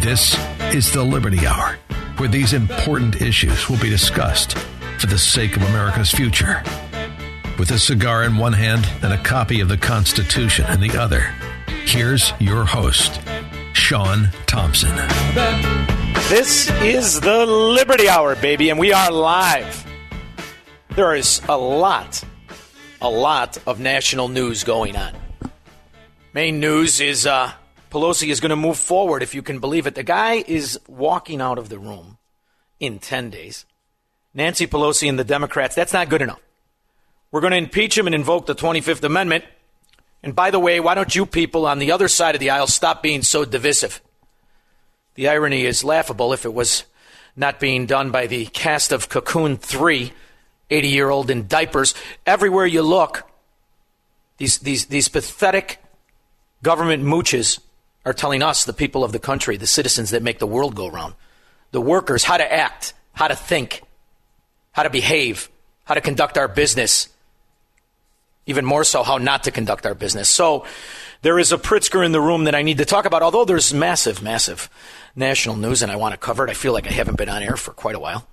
This is the Liberty Hour, where these important issues will be discussed for the sake of America's future. With a cigar in one hand and a copy of the Constitution in the other, here's your host, Sean Thompson. This is the Liberty Hour, baby, and we are live. There is a lot, a lot of national news going on. Main news is uh, Pelosi is going to move forward, if you can believe it. The guy is walking out of the room in 10 days. Nancy Pelosi and the Democrats, that's not good enough. We're going to impeach him and invoke the 25th Amendment. And by the way, why don't you people on the other side of the aisle stop being so divisive? The irony is laughable if it was not being done by the cast of Cocoon 3, 80 year old in diapers. Everywhere you look, these, these, these pathetic government mooches are telling us, the people of the country, the citizens that make the world go round, the workers, how to act, how to think, how to behave, how to conduct our business, even more so, how not to conduct our business. So there is a Pritzker in the room that I need to talk about, although there's massive, massive national news and I want to cover it. I feel like I haven't been on air for quite a while.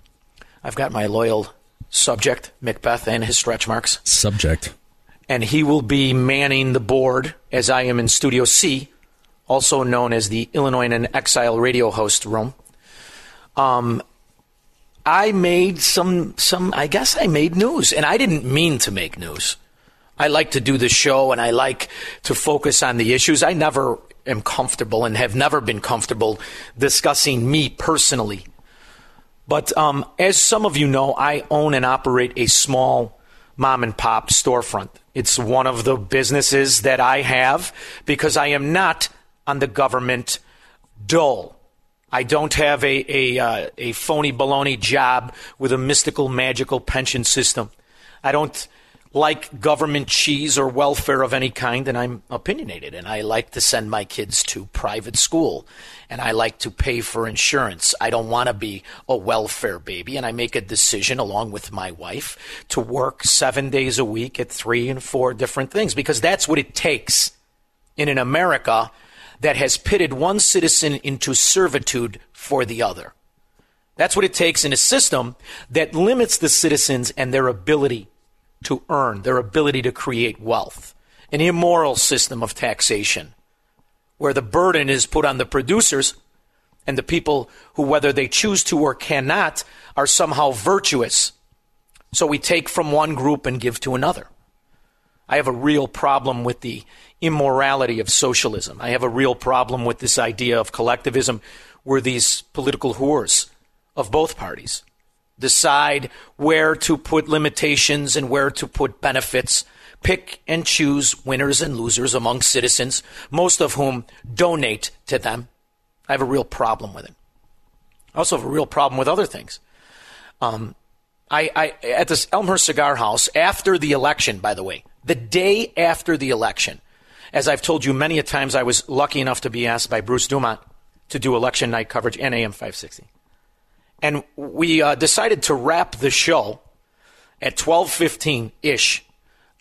I've got my loyal subject, Macbeth, and his stretch marks. Subject. And he will be manning the board as I am in Studio C also known as the Illinois in Exile radio host room. Um, I made some, some, I guess I made news, and I didn't mean to make news. I like to do the show and I like to focus on the issues. I never am comfortable and have never been comfortable discussing me personally. But um, as some of you know, I own and operate a small mom and pop storefront. It's one of the businesses that I have because I am not on the government dole. I don't have a, a, uh, a phony baloney job with a mystical, magical pension system. I don't like government cheese or welfare of any kind, and I'm opinionated. And I like to send my kids to private school, and I like to pay for insurance. I don't want to be a welfare baby, and I make a decision along with my wife to work seven days a week at three and four different things because that's what it takes in an America that has pitted one citizen into servitude for the other. That's what it takes in a system that limits the citizens and their ability to earn, their ability to create wealth. An immoral system of taxation where the burden is put on the producers and the people who, whether they choose to or cannot, are somehow virtuous. So we take from one group and give to another. I have a real problem with the immorality of socialism. I have a real problem with this idea of collectivism where these political whores of both parties decide where to put limitations and where to put benefits, pick and choose winners and losers among citizens, most of whom donate to them. I have a real problem with it. I also have a real problem with other things. Um, I, I, at this Elmhurst Cigar House after the election, by the way, the day after the election, as I've told you many a times, I was lucky enough to be asked by Bruce Dumont to do election night coverage in AM 560. And we uh, decided to wrap the show at 12:15 ish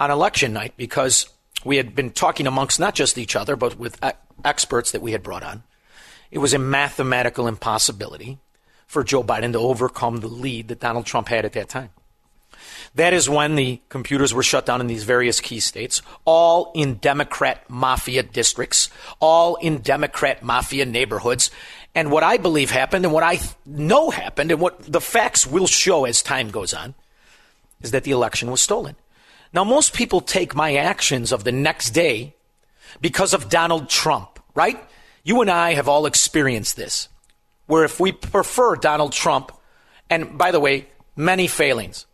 on election night because we had been talking amongst not just each other but with experts that we had brought on. It was a mathematical impossibility for Joe Biden to overcome the lead that Donald Trump had at that time. That is when the computers were shut down in these various key states, all in Democrat mafia districts, all in Democrat mafia neighborhoods. And what I believe happened and what I know happened and what the facts will show as time goes on is that the election was stolen. Now, most people take my actions of the next day because of Donald Trump, right? You and I have all experienced this, where if we prefer Donald Trump, and by the way, many failings,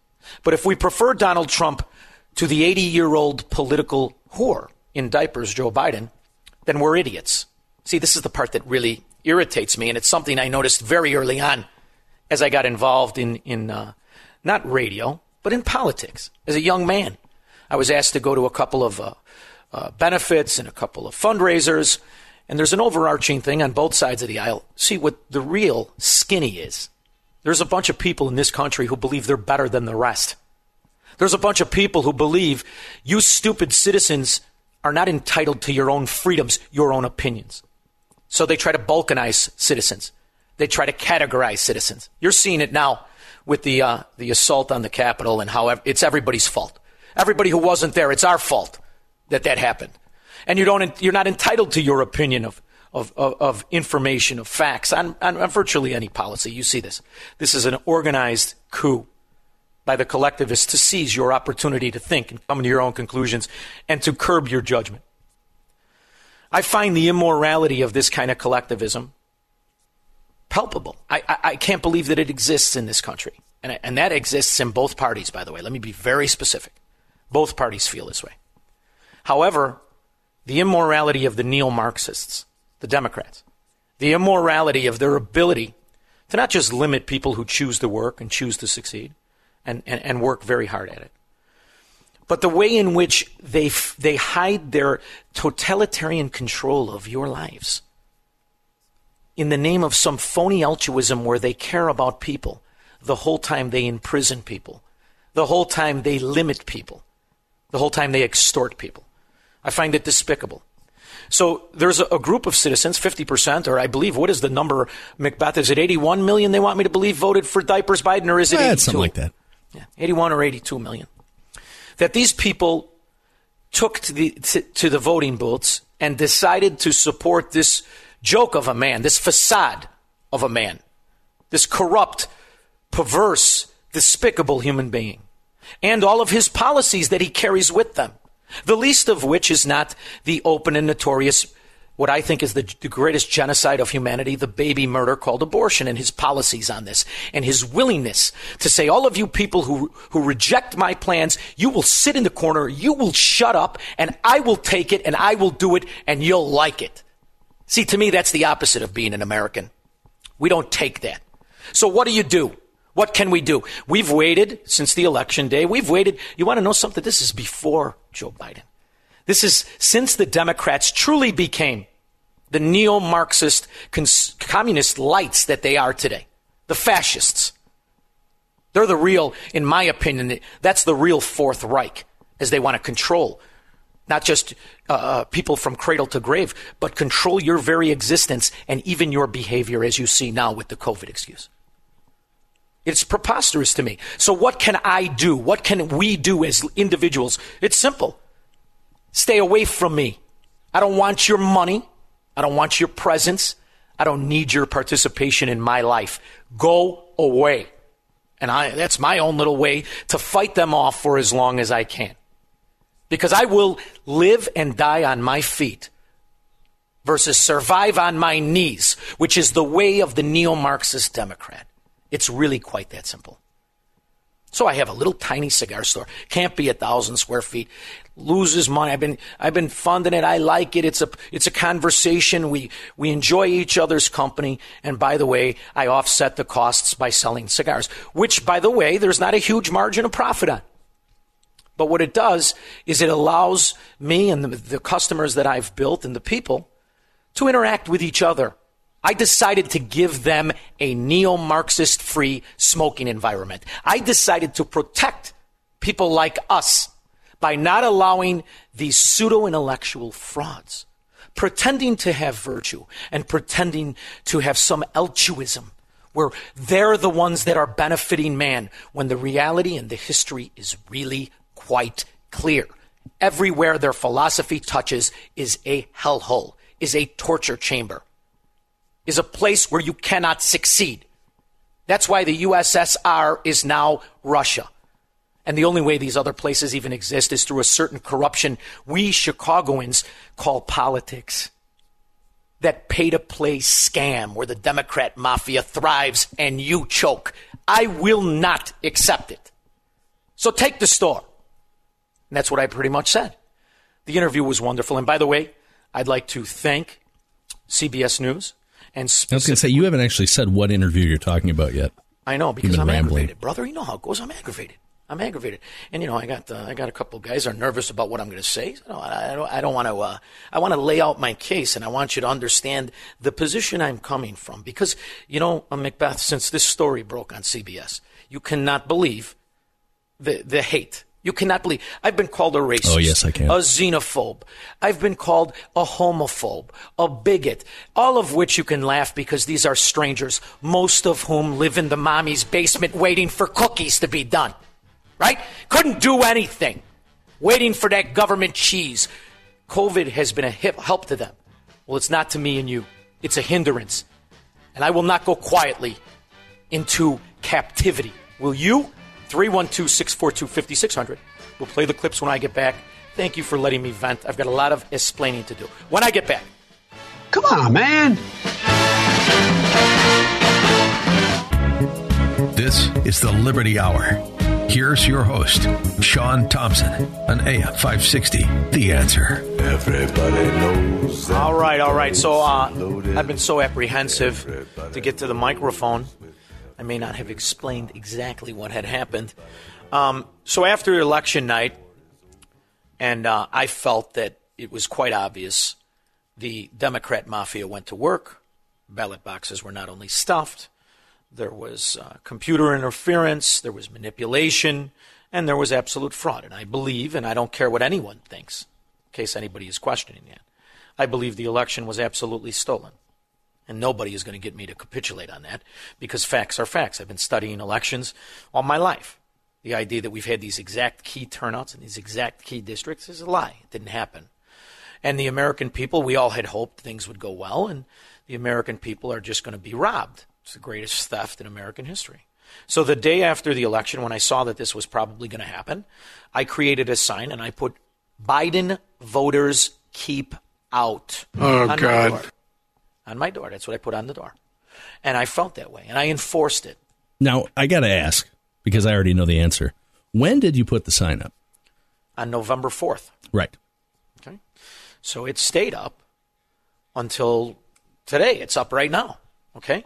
but if we prefer Donald Trump to the 80 year old political whore in diapers, Joe Biden, then we're idiots. See, this is the part that really irritates me, and it's something I noticed very early on as I got involved in, in uh, not radio, but in politics as a young man. I was asked to go to a couple of uh, uh, benefits and a couple of fundraisers, and there's an overarching thing on both sides of the aisle. See what the real skinny is. There's a bunch of people in this country who believe they're better than the rest. There's a bunch of people who believe you stupid citizens are not entitled to your own freedoms, your own opinions. So they try to balkanize citizens. They try to categorize citizens. You're seeing it now with the uh, the assault on the Capitol and how it's everybody's fault. Everybody who wasn't there, it's our fault that that happened. And you don't, you're not entitled to your opinion of, of, of, of information, of facts on, on, on virtually any policy. You see this. This is an organized coup by the collectivists to seize your opportunity to think and come to your own conclusions and to curb your judgment. I find the immorality of this kind of collectivism palpable. I, I, I can't believe that it exists in this country. And, and that exists in both parties, by the way. Let me be very specific. Both parties feel this way. However, the immorality of the neo Marxists, the Democrats, the immorality of their ability to not just limit people who choose to work and choose to succeed and, and, and work very hard at it, but the way in which they, they hide their totalitarian control of your lives in the name of some phony altruism where they care about people the whole time they imprison people, the whole time they limit people, the whole time they extort people. I find it despicable. So there's a, a, group of citizens, 50%, or I believe, what is the number, Macbeth? Is it 81 million they want me to believe voted for diapers Biden, or is it yeah, 82? something like that. Yeah, 81 or 82 million. That these people took to the, to, to the voting booths and decided to support this joke of a man, this facade of a man, this corrupt, perverse, despicable human being, and all of his policies that he carries with them. The least of which is not the open and notorious, what I think is the, the, greatest genocide of humanity, the baby murder called abortion, and his policies on this, and his willingness to say, all of you people who, who reject my plans, you will sit in the corner, you will shut up, and I will take it, and I will do it, and you'll like it. See, to me, that's the opposite of being an American. We don't take that. So what do you do? What can we do? We've waited since the election day. We've waited. You want to know something? This is before Joe Biden. This is since the Democrats truly became the neo Marxist cons- communist lights that they are today. The fascists. They're the real, in my opinion, that's the real Fourth Reich as they want to control not just uh, uh, people from cradle to grave, but control your very existence and even your behavior as you see now with the COVID excuse. It's preposterous to me. So, what can I do? What can we do as individuals? It's simple. Stay away from me. I don't want your money. I don't want your presence. I don't need your participation in my life. Go away. And I, that's my own little way to fight them off for as long as I can. Because I will live and die on my feet versus survive on my knees, which is the way of the neo Marxist Democrat. It's really quite that simple. So I have a little tiny cigar store. Can't be a thousand square feet. Loses money. I've been I've been funding it. I like it. It's a it's a conversation. We we enjoy each other's company. And by the way, I offset the costs by selling cigars, which by the way, there's not a huge margin of profit on. But what it does is it allows me and the, the customers that I've built and the people to interact with each other I decided to give them a neo Marxist free smoking environment. I decided to protect people like us by not allowing these pseudo intellectual frauds, pretending to have virtue and pretending to have some altruism where they're the ones that are benefiting man, when the reality and the history is really quite clear. Everywhere their philosophy touches is a hellhole, is a torture chamber, is a place where you cannot succeed. That's why the USSR is now Russia. And the only way these other places even exist is through a certain corruption we Chicagoans call politics. That pay to play scam where the Democrat mafia thrives and you choke. I will not accept it. So take the store. And that's what I pretty much said. The interview was wonderful. And by the way, I'd like to thank CBS News and I was going to say you haven't actually said what interview you're talking about yet. I know because I'm rambling. aggravated, brother. You know how it goes. I'm aggravated. I'm aggravated, and you know I got uh, I got a couple guys are nervous about what I'm going to say. So I, I don't I don't want to uh, I want to lay out my case, and I want you to understand the position I'm coming from because you know uh, Macbeth. Since this story broke on CBS, you cannot believe the the hate. You cannot believe. I've been called a racist. Oh, yes, I can. A xenophobe. I've been called a homophobe, a bigot, all of which you can laugh because these are strangers, most of whom live in the mommy's basement waiting for cookies to be done. Right? Couldn't do anything. Waiting for that government cheese. COVID has been a help to them. Well, it's not to me and you. It's a hindrance. And I will not go quietly into captivity. Will you? 312 642 5600. We'll play the clips when I get back. Thank you for letting me vent. I've got a lot of explaining to do. When I get back. Come on, man. This is the Liberty Hour. Here's your host, Sean Thompson, on AM 560. The answer. Everybody knows. All right, all right. So uh, I've been so apprehensive to get to the microphone. I may not have explained exactly what had happened. Um, so after election night, and uh, I felt that it was quite obvious the Democrat mafia went to work. Ballot boxes were not only stuffed, there was uh, computer interference, there was manipulation, and there was absolute fraud. And I believe, and I don't care what anyone thinks, in case anybody is questioning that, I believe the election was absolutely stolen. And nobody is going to get me to capitulate on that because facts are facts. I've been studying elections all my life. The idea that we've had these exact key turnouts in these exact key districts is a lie. It didn't happen. And the American people, we all had hoped things would go well, and the American people are just going to be robbed. It's the greatest theft in American history. So the day after the election, when I saw that this was probably going to happen, I created a sign and I put Biden voters keep out. Oh, God. door. On my door. That's what I put on the door. And I felt that way, and I enforced it. Now I got to ask because I already know the answer. When did you put the sign up? on November 4th. Right. Okay. So it stayed up until today. It's up right now. Okay.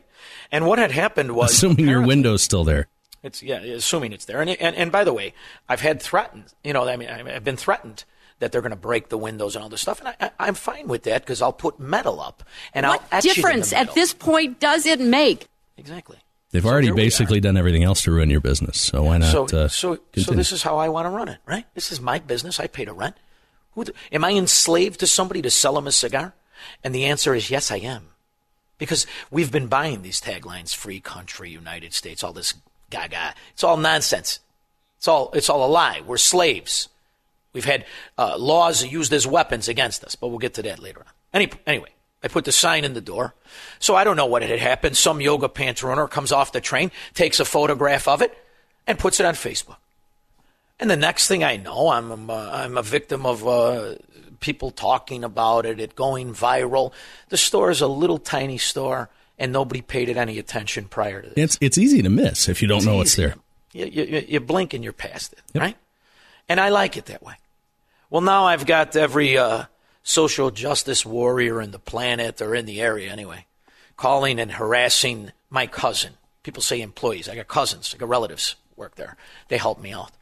And what had happened was Assuming your window's still there. It's yeah, assuming it's there. And and, and by the way, I've had threatened. You know, I mean, I've been threatened that they're going to break the windows and all this stuff, and I, I, I'm fine with that because I'll put metal up and What I'll etch it in the difference at this point does it make? exactly. They've So already here we are. basically done everything else to ruin your business. So why not? So, uh, so, so this is how I want to run it, right? This is my business. I pay the rent. Who the, am I enslaved to somebody to sell them a cigar? And the answer is yes, I am. Because we've been buying these taglines, free country, United States, all this gaga. It's all nonsense. It's all, it's all a lie. We're slaves. We've had uh, laws used as weapons against us, but we'll get to that later on. Any, anyway, I put the sign in the door. So I don't know what had happened. Some yoga pants runner comes off the train, takes a photograph of it, and puts it on Facebook. And the next thing I know, I'm uh, I'm a victim of uh, people talking about it, it going viral. The store is a little tiny store, and nobody paid it any attention prior to this. it's it's easy to miss if you don't know what's easy. there. You, you, you blink and you're past it, right? And I like it that way. Well, now I've got every uh, social justice warrior in the planet or in the area anyway, calling and harassing my cousin. People say employees. I got cousins, I got relatives work there. They help me out.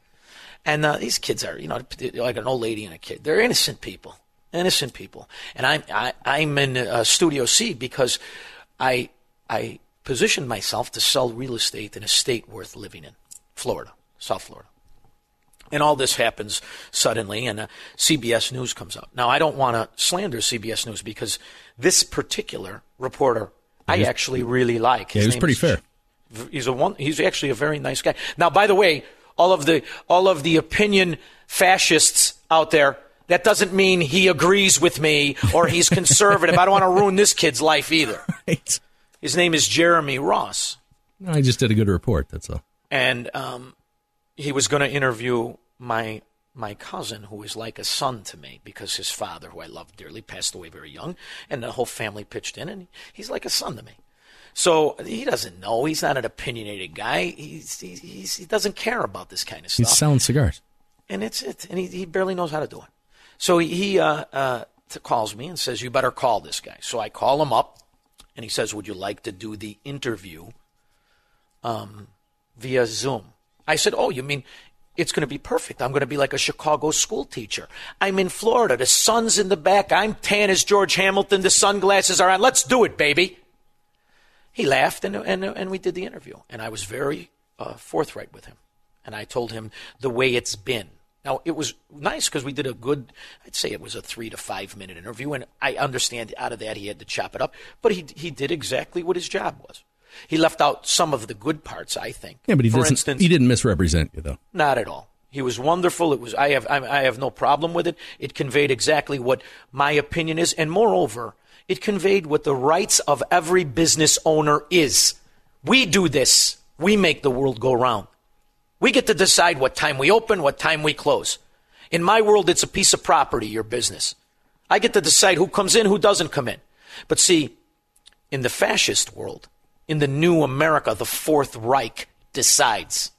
And uh, these kids are, you know, like an old lady and a kid. They're innocent people, innocent people. And I'm I, I'm in uh, Studio C because I I positioned myself to sell real estate in a state worth living in, Florida, South Florida. And all this happens suddenly, and uh, CBS News comes out. Now, I don't want to slander CBS News because this particular reporter I actually really like. Yeah, His he was pretty fair. He's a one. He's actually a very nice guy. Now, by the way, all of the all of the opinion fascists out there. That doesn't mean he agrees with me or he's conservative. I don't want to ruin this kid's life either. Right. His name is Jeremy Ross, I just did a good report. That's all. and um, he was going to interview my my cousin, who is like a son to me, because his father, who I loved dearly, passed away very young, and the whole family pitched in, and he's like a son to me. So he doesn't know. He's not an opinionated guy. He's, he's, he's he doesn't care about this kind of stuff. He's selling cigars. and it's it, and he, he barely knows how to do it. So he, he uh, uh, t- calls me and says, "You better call this guy." So I call him up, and he says, "Would you like to do the interview, um, via Zoom?" I said, "Oh, you mean?" It's going to be perfect. I'm going to be like a Chicago school teacher. I'm in Florida. The sun's in the back. I'm tan as George Hamilton. The sunglasses are on. Let's do it, baby. He laughed, and, and, and we did the interview. And I was very uh, forthright with him. And I told him the way it's been. Now, it was nice because we did a good, I'd say it was a three to five minute interview. And I understand out of that he had to chop it up. But he, he did exactly what his job was. He left out some of the good parts, I think. Yeah, but he For doesn't. instance, he didn't misrepresent you though. not at all. He was wonderful. It was. I have. I, I have no problem with it. It conveyed exactly what my opinion is, and moreover, it conveyed what the rights of every business owner is. We do this. We make the world go round. We get to decide what time we open, what time we close. In my world, it's a piece of property, your business. I get to decide who comes in, who doesn't come in. But see, in the fascist world, in the new America, the Fourth Reich decides.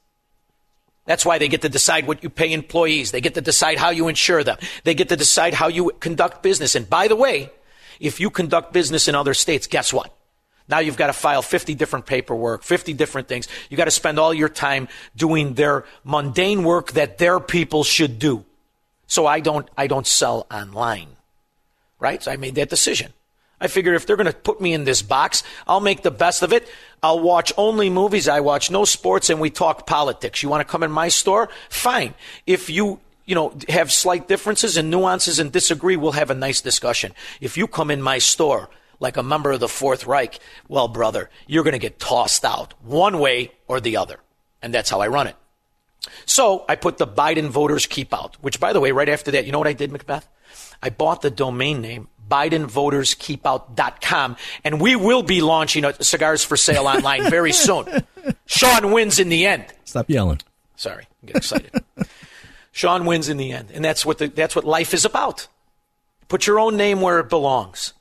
That's why they get to decide what you pay employees. They get to decide how you insure them. They get to decide how you conduct business. And by the way, if you conduct business in other states, guess what? Now you've got to file 50 different paperwork, 50 different things. You got to spend all your time doing their mundane work that their people should do. So I don't, I don't sell online. Right? So I made that decision. I figured if they're going to put me in this box, I'll make the best of it. I'll watch only movies. I watch no sports and we talk politics. You want to come in my store? Fine. If you, you know, have slight differences and nuances and disagree, we'll have a nice discussion. If you come in my store like a member of the Fourth Reich, well, brother, you're going to get tossed out one way or the other. And that's how I run it. So I put the Biden voters keep out, which by the way, right after that, you know what I did, Macbeth? I bought the domain name BidenVotersKeepOut.com, and we will be launching a cigars for sale online very soon. Sean wins in the end. Stop yelling. Sorry, I get excited. Sean wins in the end, and that's what the, that's what life is about. Put your own name where it belongs.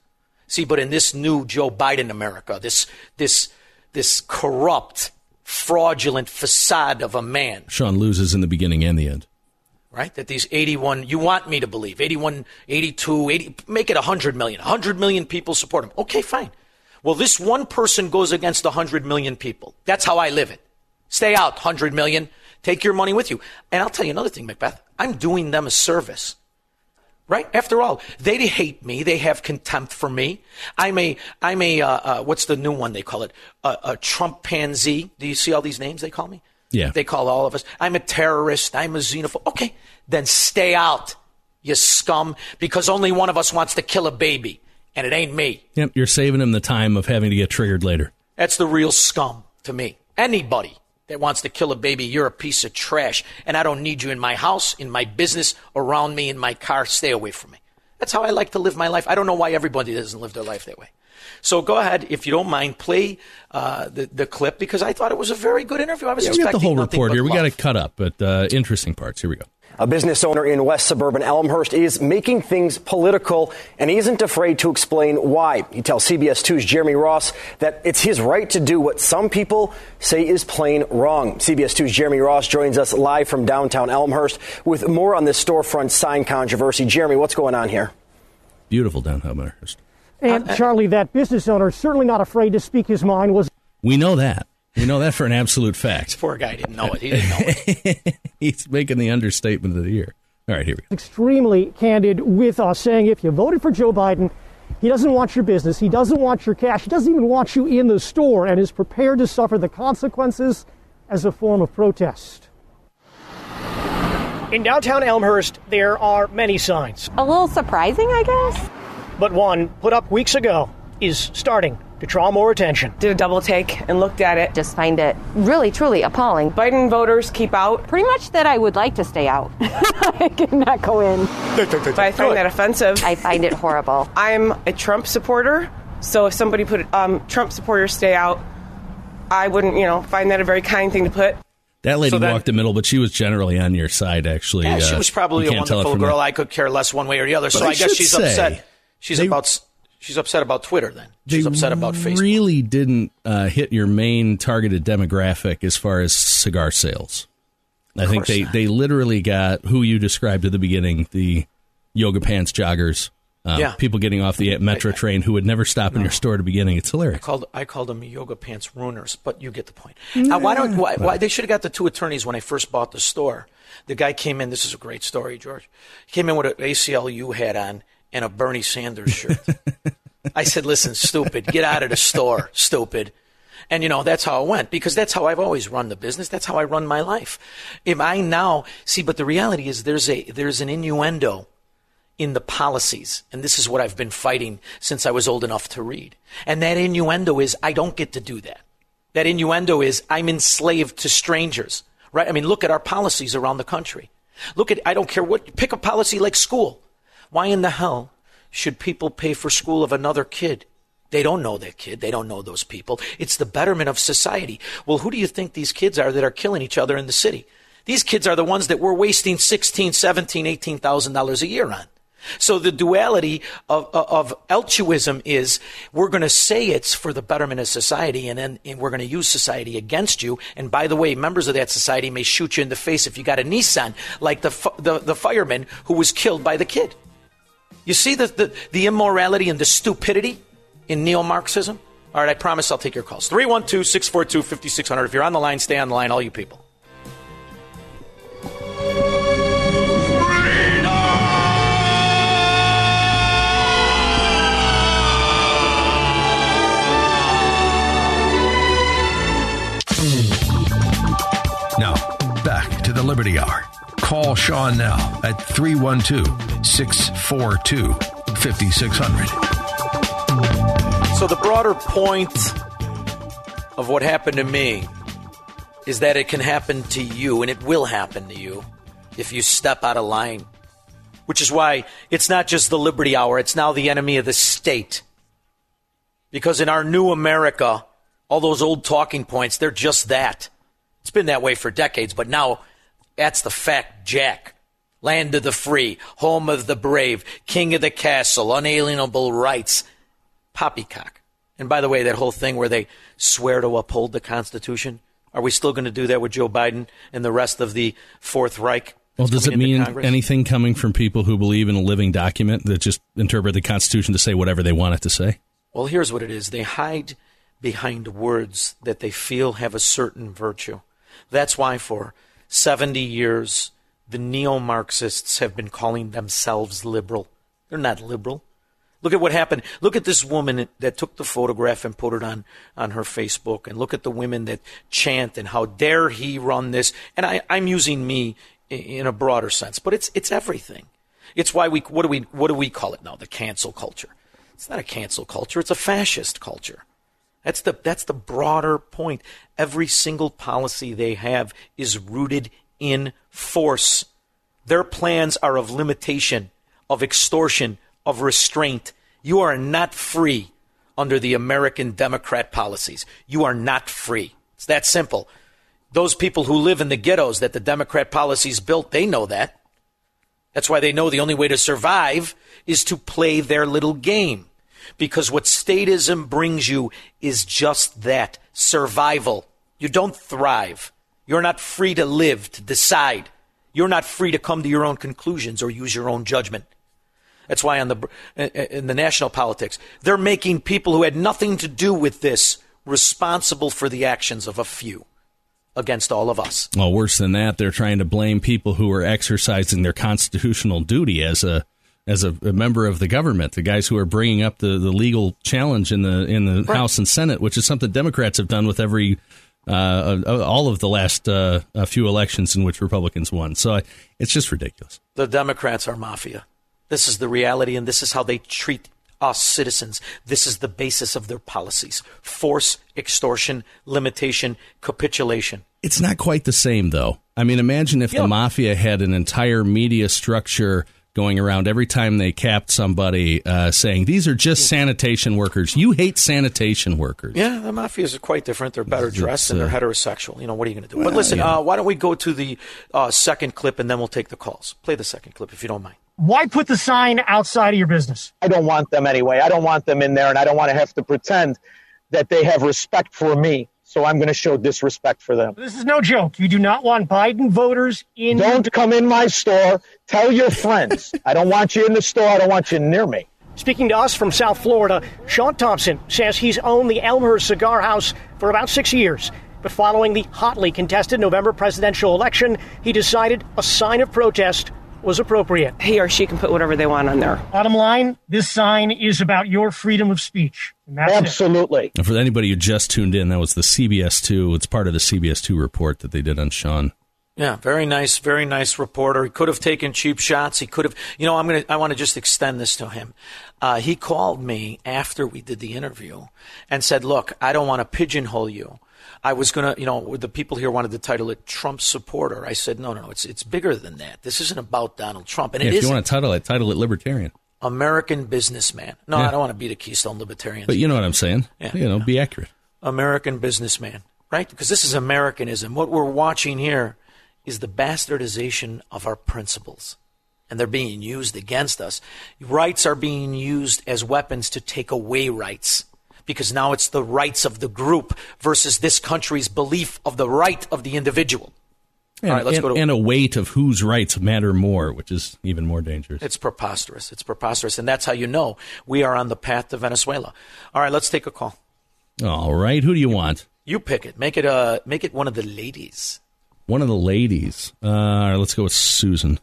See, but in this new Joe Biden America, this this this corrupt, fraudulent facade of a man, Sean loses in the beginning and the end. Right? That these 81, you want me to believe, 81, 82, 80, make it 100 million. 100 million people support him. Okay, fine. Well, this one person goes against 100 million people. That's how I live it. Stay out, 100 million. Take your money with you. And I'll tell you another thing, Macbeth. I'm doing them a service. Right? After all, they hate me. They have contempt for me. I'm a, I'm a, uh, uh, what's the new one they call it? A, a Trump pansy. Do you see all these names they call me? Yeah. They call all of us. I'm a terrorist. I'm a xenophobe. Okay. Then stay out, you scum, because only one of us wants to kill a baby, and it ain't me. Yep, you're saving him the time of having to get triggered later. That's the real scum to me. Anybody that wants to kill a baby, you're a piece of trash, and I don't need you in my house, in my business, around me, in my car. Stay away from me. That's how I like to live my life. I don't know why everybody doesn't live their life that way. So go ahead, if you don't mind, play uh, the the clip because I thought it was a very good interview. I was Yeah, we got expecting the whole report but here. We got love. to cut up, but uh, interesting parts. Here we go. A business owner in West suburban Elmhurst is making things political and he isn't afraid to explain why. He tells CBS 2's Jeremy Ross that it's his right to do what some people say is plain wrong. CBS 2's Jeremy Ross joins us live from downtown Elmhurst with more on this storefront sign controversy. Jeremy, what's going on here? Beautiful downtown Elmhurst. And uh, Charlie, that business owner, certainly not afraid to speak his mind, was We know that. We know that for an absolute fact. Poor guy didn't know it. He didn't know it. He's making the understatement of the year. All right, here we go. extremely candid with us, saying if you voted for Joe Biden, he doesn't want your business, he doesn't want your cash, he doesn't even want you in the store, and is prepared to suffer the consequences as a form of protest. In downtown Elmhurst, there are many signs, A little surprising, I guess. But one put up weeks ago is starting to draw more attention. Did a double take and looked at it. Just find it really, truly appalling. Biden voters keep out. Pretty much that I would like to stay out. I cannot go in. But I find that offensive. I find it horrible. I'm a Trump supporter, so if somebody put um, Trump supporters stay out, I wouldn't, you know, find that a very kind thing to put. That lady So then- walked the middle, but she was generally on your side, actually. Yeah, she Uh, was probably a can't tell it wonderful girl. the- I could care less one way or the other. But so I I guess she's say, upset. She's they- about she's upset about Twitter. Then she's upset about Facebook. really didn't uh, hit your main targeted demographic as far as cigar sales. I think they, not. they literally got who you described at the beginning the yoga pants joggers, um, Yeah. people getting off the metro train who would never stop in your store at the beginning. It's I hilarious. called I called them yoga pants ruiners, but you get the point. Uh, why don't why, why they should have got the two attorneys when I first bought the store. The guy came in. This is a great story, George. He came in with an ACLU hat on and a Bernie Sanders shirt. I said, "Listen, stupid, get out of the store, stupid." And you know that's how it went because that's how I've always run the business. That's how I run my life. If I now see, but the reality is there's a there's an innuendo in the policies. And this is what I've been fighting since I was old enough to read. And that innuendo is I don't get to do that. That innuendo is I'm enslaved to strangers, right? I mean, look at our policies around the country. Look at, I don't care what, pick a policy like school. Why in the hell should people pay for school of another kid? They don't know that kid. They don't know those people. It's the betterment of society. Well, who do you think these kids are that are killing each other in the city? These kids are the ones that we're wasting sixteen, seventeen, eighteen thousand dollars a year on. So the duality of, of, of altruism is we're going to say it's for the betterment of society and then and we're going to use society against you. And by the way, members of that society may shoot you in the face if you got a Nissan, like the, the, the fireman who was killed by the kid. You see the, the, the immorality and the stupidity in neo Marxism? All right, I promise I'll take your calls. 312 642 5600. If you're on the line, stay on the line, all you people. Now, back to the Liberty Hour. Call Sean now at 312 642 5600. So the broader point of what happened to me is that it can happen to you, and it will happen to you if you step out of line. Which is why it's not just the Liberty Hour, it's now the enemy of the state. Because in our new America, all those old talking points, they're just that. It's been that way for decades, but now that's the fact, Jack. Land of the free, home of the brave, king of the castle, unalienable rights. Poppycock. And by the way, that whole thing where they swear to uphold the Constitution, are we still going to do that with Joe Biden and the rest of the Fourth Reich? Well, does it mean Congress? anything coming from people who believe in a living document that just interpret the Constitution to say whatever they want it to say? Well, here's what it is they hide behind words that they feel have a certain virtue. That's why for 70 years, the neo Marxists have been calling themselves liberal. They're not liberal. Look at what happened. Look at this woman that took the photograph and put it on, on her Facebook. And look at the women that chant and how dare he run this. And I, I'm using me in a broader sense, but it's, it's everything. It's why we, what do we, what do we call it now? The cancel culture. It's not a cancel culture. It's a fascist culture. That's the, that's the broader point. Every single policy they have is rooted in force. Their plans are of limitation, of extortion, of restraint. You are not free under the American Democrat policies. You are not free. It's that simple. Those people who live in the ghettos that the Democrat policies built, they know that. That's why they know the only way to survive is to play their little game. Because what statism brings you is just that survival. You don't thrive. You're not free to live, to decide. You're not free to come to your own conclusions or use your own judgment. That's why on the in the national politics, they're making people who had nothing to do with this responsible for the actions of a few against all of us. Well, worse than that, they're trying to blame people who are exercising their constitutional duty as a as a, a member of the government, the guys who are bringing up the, the legal challenge in the in the Right. House and Senate, which is something Democrats have done with every uh, uh, all of the last uh, uh, few elections in which Republicans won. So I, it's just ridiculous. The Democrats are mafia. This is the reality, and this is how they treat us citizens. This is the basis of their policies force, extortion, limitation, capitulation. It's not quite the same, though. I mean, imagine if the mafia had an entire media structure going around every time they capped somebody uh, saying, These are just sanitation workers. You hate sanitation workers. Yeah, the mafias are quite different. They're better It's, dressed and they're uh, heterosexual. You know, what are you going to do? Well, but listen, yeah. uh, why don't we go to the uh, second clip and then we'll take the calls. Play the second clip if you don't mind. Why put the sign outside of your business? I don't want them anyway. I don't want them in there, and I don't want to have to pretend that they have respect for me. So I'm going to show disrespect for them. This is no joke. You do not want Biden voters in. Don't come in my store. Tell your friends. I don't want you in the store. I don't want you near me. Speaking to us from South Florida, Sean Thompson says he's owned the Elmhurst Cigar House for about six years. But following the hotly contested November presidential election, he decided a sign of protest was appropriate. He or she can put whatever they want on there. Bottom line, this sign is about your freedom of speech. And it. Absolutely. And for anybody who just tuned in, that was the CBS 2. It's part of the CBS 2 report that they did on Sean. Yeah, very nice, very nice reporter. He could have taken cheap shots. He could have, you know, I'm gonna, I want to just extend this to him. Uh, he called me after we did the interview and said, "Look, I don't want to pigeonhole you. I was gonna, you know, the people here wanted to title it Trump supporter. I said, no, no, no, it's it's bigger than that. This isn't about Donald Trump, and Yeah, it if you isn't want to title it, title it Libertarian. American businessman. No, Yeah. I don't want to be the Keystone Libertarian. But you know what I'm saying. Yeah, you know, be accurate. American businessman, right? Because this is Americanism. What we're watching here is the bastardization of our principles. And they're being used against us. Rights are being used as weapons to take away rights. Because now it's the rights of the group versus this country's belief of the right of the individual. And, All right, let's and, go to and a weight of whose rights matter more, which is even more dangerous. It's preposterous. It's preposterous. And that's how you know we are on the path to Venezuela. All right, let's take a call. All right, who do you want? You pick it. Make it uh make it one of the ladies. One of the ladies. Uh, all right, let's go with Susan.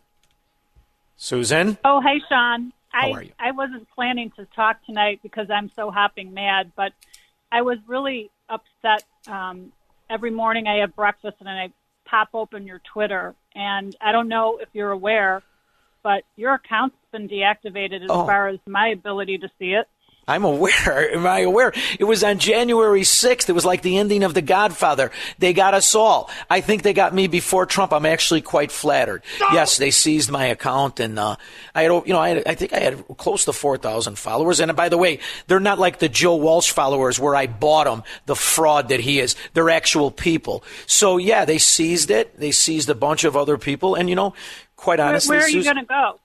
Susan? Oh, hey, Sean. How I, are you? I wasn't planning to talk tonight because I'm so hopping mad, but I was really upset. Um, every morning I have breakfast and I pop open your Twitter, and I don't know if you're aware, but your account's been deactivated as Oh. far as my ability to see it. I'm aware. Am I aware? It was on January 6th. It was like the ending of The Godfather. They got us all. I think they got me before Trump. I'm actually quite flattered. Yes, they seized my account, and uh, I had, you know, I, had, I think I had close to 4,000 followers. And by the way, they're not like the Joe Walsh followers where I bought them, the fraud that he is. They're actual people. So yeah, they seized it. They seized a bunch of other people, and you know, quite honestly, where are you going to go?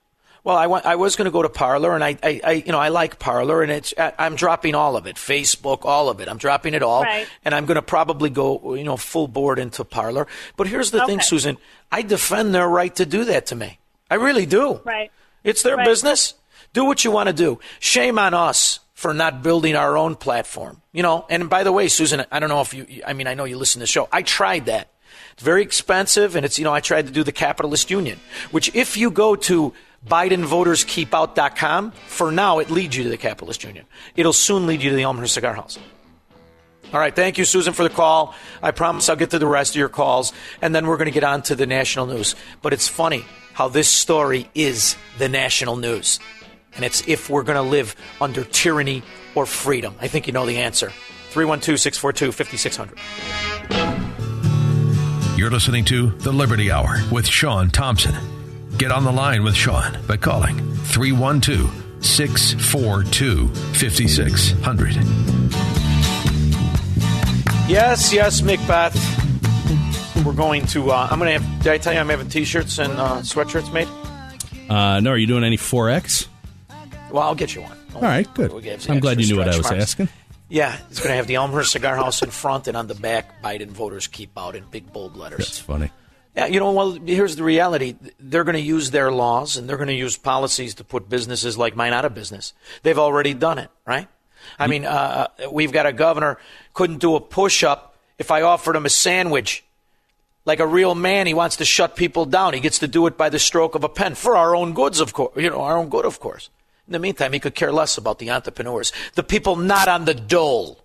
Well, I, want, I was going to go to Parler, and I, I, I, you know, I like Parler, and it's I'm dropping all of it, Facebook, all of it. I'm dropping it all, Right. and I'm going to probably go, you know, full board into Parler. But here's the thing, Susan, I defend their right to do that to me. I really do. Right. It's their Right. business. Do what you want to do. Shame on us for not building our own platform. You know, and by the way, Susan, I don't know if you, I mean, I know you listen to the show. I tried that. It's very expensive, and it's, you know, I tried to do the capitalist union, which if you go to BidenVotersKeepOut.com, for now, it leads you to the capitalist union. It'll soon lead you to the Elmhurst Cigar House. All right. Thank you, Susan, for the call. I promise I'll get to the rest of your calls, and then we're going to get on to the national news. But it's funny how this story is the national news. And it's if we're going to live under tyranny or freedom. I think you know the answer. 312 642 5600. You're listening to The Liberty Hour with Sean Thompson. Get on the line with Sean by calling 312 642 5600. Yes, yes, Macbeth. We're going to, uh, I'm going to have, did I tell you I'm having t shirts and uh, sweatshirts made? Uh, no, are you doing any 4X? Well, I'll get you one. All right, good. We'll I'm glad you knew what I was marks. asking. Yeah, it's going to have the Elmhurst Cigar House in front and on the back, Biden voters keep out in big bold letters. That's funny. Yeah, you know, well, here's the reality. They're going to use their laws and they're going to use policies to put businesses like mine out of business. They've already done it, right? I mean, uh, we've got a governor couldn't do a push up if I offered him a sandwich. Like a real man, he wants to shut people down. He gets to do it by the stroke of a pen for our own goods, of course. You know, our own good, of course. In the meantime, he could care less about the entrepreneurs, the people not on the dole,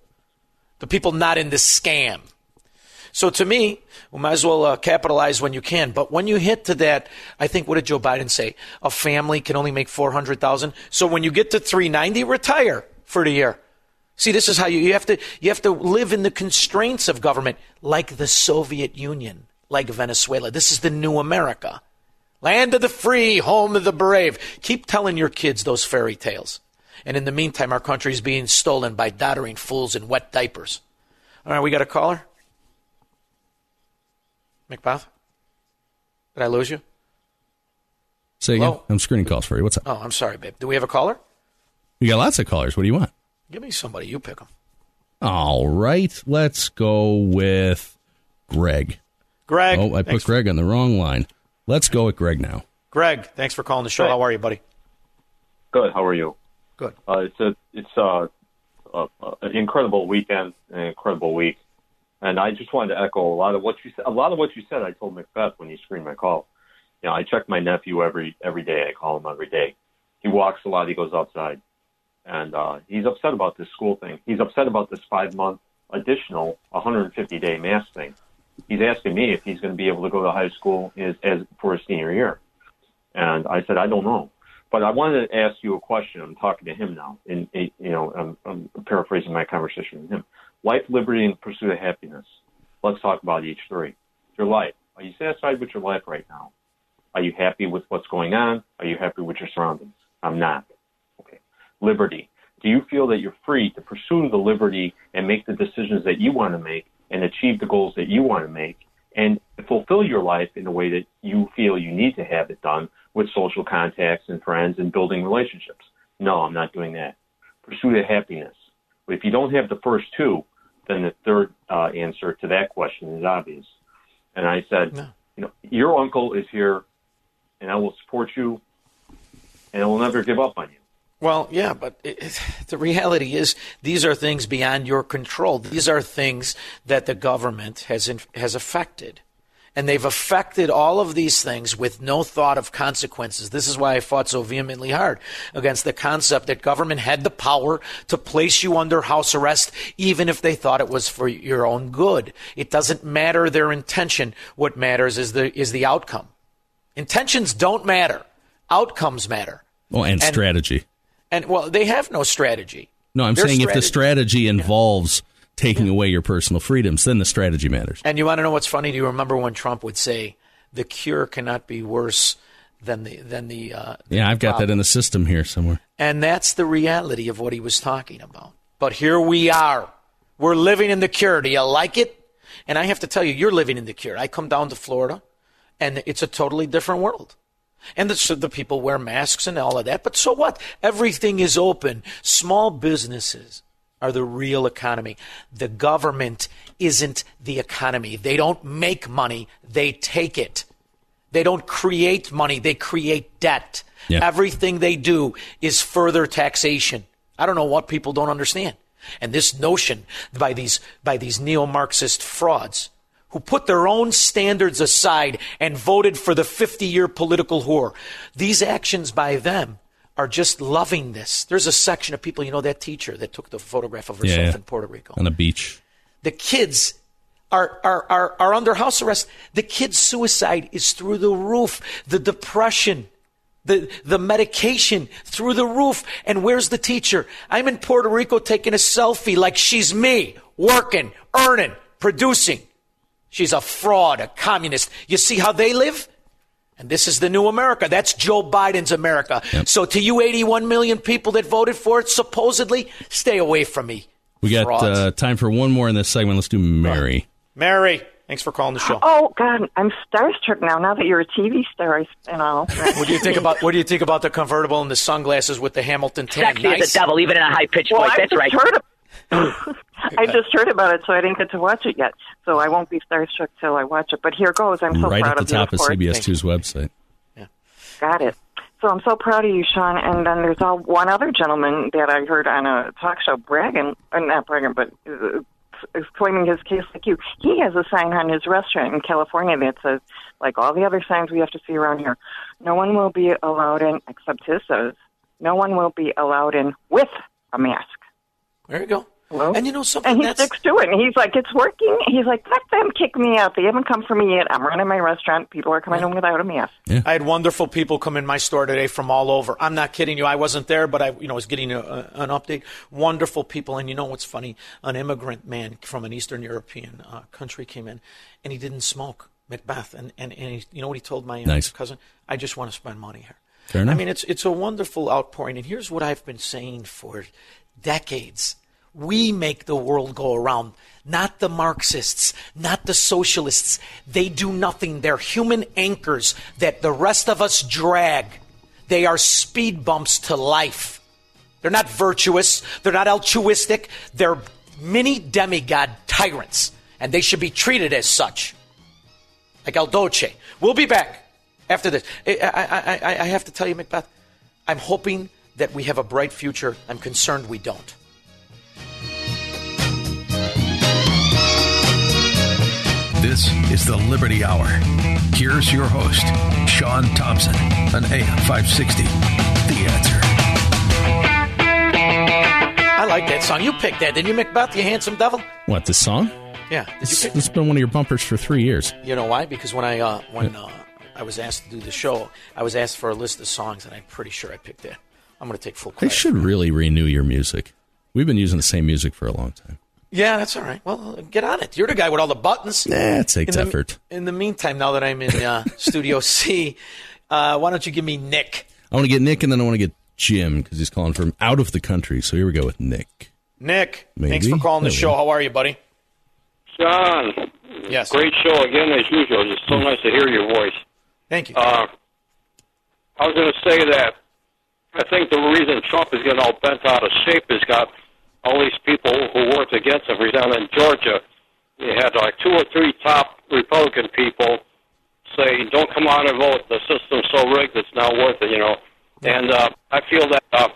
the people not in the scam. So to me, we might as well uh, capitalize when you can. But when you hit to that, I think what did Joe Biden say? A family can only make four hundred thousand. So when you get to three ninety, retire for the year. See, this is how you, you have to you have to live in the constraints of government, like the Soviet Union, like Venezuela. This is the new America, land of the free, home of the brave. Keep telling your kids those fairy tales. And in the meantime, our country is being stolen by doddering fools in wet diapers. All right, we got a caller. Macbeth? Did I lose you? Say again. I'm screening calls for you. What's up? Oh, I'm sorry, babe. Do we have a caller? We got lots of callers. What do you want? Give me somebody. You pick them. All right. Let's go with Greg. Greg. Oh, I put Greg on the wrong line. Let's go with Greg now. Greg, thanks for calling the show. Hey. How are you, buddy? Good. How are you? Good. Uh, it's a it's a, a, a, an incredible weekend, an incredible week, and I just wanted to echo a lot of what you said. A lot of what you said, I told Macbeth when he screened my call. You know, I check my nephew every every day. I call him every day. He walks a lot. He goes outside, and uh, he's upset about this school thing. He's upset about this five month additional 150 day mask thing. He's asking me if he's going to be able to go to high school as, as for his senior year, and I said I don't know. But I wanted to ask you a question. I'm talking to him now, and you know, I'm, I'm paraphrasing my conversation with him. Life, liberty, and pursuit of happiness. Let's talk about each three. Your life. Are you satisfied with your life right now? Are you happy with what's going on? Are you happy with your surroundings? I'm not. Okay. Liberty. Do you feel that you're free to pursue the liberty and make the decisions that you want to make and achieve the goals that you want to make and fulfill your life in a way that you feel you need to have it done with social contacts and friends and building relationships? No, I'm not doing that. Pursuit of happiness. But if you don't have the first two, then the third uh, answer to that question is obvious. And I said, you know, your uncle is here, and I will support you, and I will never give up on you. Well, yeah, but it, it, the reality is these are things beyond your control. These are things that the government has has affected. And they've affected all of these things with no thought of consequences. This is why I fought so vehemently hard against the concept that government had the power to place you under house arrest, even if they thought it was for your own good. It doesn't matter their intention. What matters is the, is the outcome. Intentions don't matter. Outcomes matter. Oh, and, and strategy. And well, they have no strategy. No, I'm Their saying if the strategy- strategy involves taking away your personal freedoms, then the strategy matters. And you want to know what's funny? Do you remember when Trump would say, "The cure cannot be worse than the than the"? Uh, Yeah, I've got that in the system here somewhere. And that's the reality of what he was talking about. But here we are. We're living in the cure. Do you like it? And I have to tell you, you're living in the cure. I come down to Florida, and it's a totally different world. And the, so the people wear masks and all of that. But so what? Everything is open. Small businesses are the real economy. The government isn't the economy. They don't make money, they take it. They don't create money, they create debt. Yeah. Everything they do is further taxation. I don't know what people don't understand. And this notion by these by these neo-Marxist frauds who put their own standards aside and voted for the 50-year political whore. These actions by them are just loving this. There's a section of people, you know, that teacher that took the photograph of herself Yeah, yeah. in Puerto Rico On the beach. the kids are, are, are, are under house arrest. The kids' suicide is through the roof. The depression, the, the medication through the roof. And where's the teacher? I'm in Puerto Rico taking a selfie like she's me, working, earning, producing. She's a fraud, a communist. You see how they live? And this is the new America. That's Joe Biden's America. So to you 81 million people that voted for it, supposedly, stay away from me. We got uh, time for one more in this segment. Let's do Mary. Mary, thanks for calling the show. Oh God, I'm starstruck now. Now that you're a TV star, I- and all. What do you think about what do you think about the convertible and the sunglasses with the Hamilton tan? Sexy as a devil, even in a high pitched Well, voice. I That's right. heard of- I just heard about it, so I didn't get to watch it yet. So I won't be starstruck till I watch it. But here goes. I'm so right proud at the top you. of. CBS2's website. Yeah. Got it. So I'm so proud of you, Sean. And then there's all one other gentleman that I heard on a talk show bragging, uh, not bragging, but uh, claiming his case like you. He has a sign on his restaurant in California that says, like all the other signs we have to see around here, no one will be allowed in, except his says, no one will be allowed in with a mask. There you go. Hello? And you know something? And he sticks to it. And he's like, it's working. He's like, let them kick me out. They haven't come for me yet. I'm running my restaurant. People are coming home without a mask. I had wonderful people come in my store today from all over. I'm not kidding you. I wasn't there, but I, you know, was getting a, a, an update. Wonderful people, and you know what's funny? An immigrant man from an Eastern European uh, country came in, and he didn't smoke Macbeth, and and, and he, you know what he told my uh, Nice. cousin? I just want to spend money here. Fair enough. I mean, it's it's a wonderful outpouring, and here's what I've been saying for decades. We make the world go around, not the Marxists, not the socialists. They do nothing. They're human anchors that the rest of us drag. They are speed bumps to life. They're not virtuous. They're not altruistic. They're mini demigod tyrants, and they should be treated as such. Like El Doce. We'll be back after this. Eh, I, I, I, I have to tell you, Macbeth, I'm hoping that we have a bright future. I'm concerned we don't. This is the Liberty Hour. Here's your host, Sean Thompson, on AM 560. The answer. I like that song. You picked that, didn't you, Macbeth? You handsome devil. What, this song? Yeah. Did It's, pick? it's been one of your bumpers for three years. You know why? Because when I uh, when uh, I was asked to do the show, I was asked for a list of songs, and I'm pretty sure I picked that. I'm going to take full credit. They should really renew your music. We've been using the same music for a long time. Yeah, that's all right. Well, get on it. You're the guy with all the buttons. Nah, it takes In the- effort. In the meantime, now that I'm in uh, Studio C, uh, why don't you give me Nick? I want to get Nick and then I want to get Jim because he's calling from out of the country. So here we go with Nick. Nick, Maybe. thanks for calling the There show. How are you, buddy? John, Yes. great show again as usual. It's so nice to hear your voice. Thank you. Uh, I was going to say that I think the reason Trump is getting all bent out of shape is got all these people who worked against him. For example, in Georgia, you had like two or three top Republican people say, "Don't come out and vote. The system's so rigged, it's not worth it." You know, and uh, I feel that uh,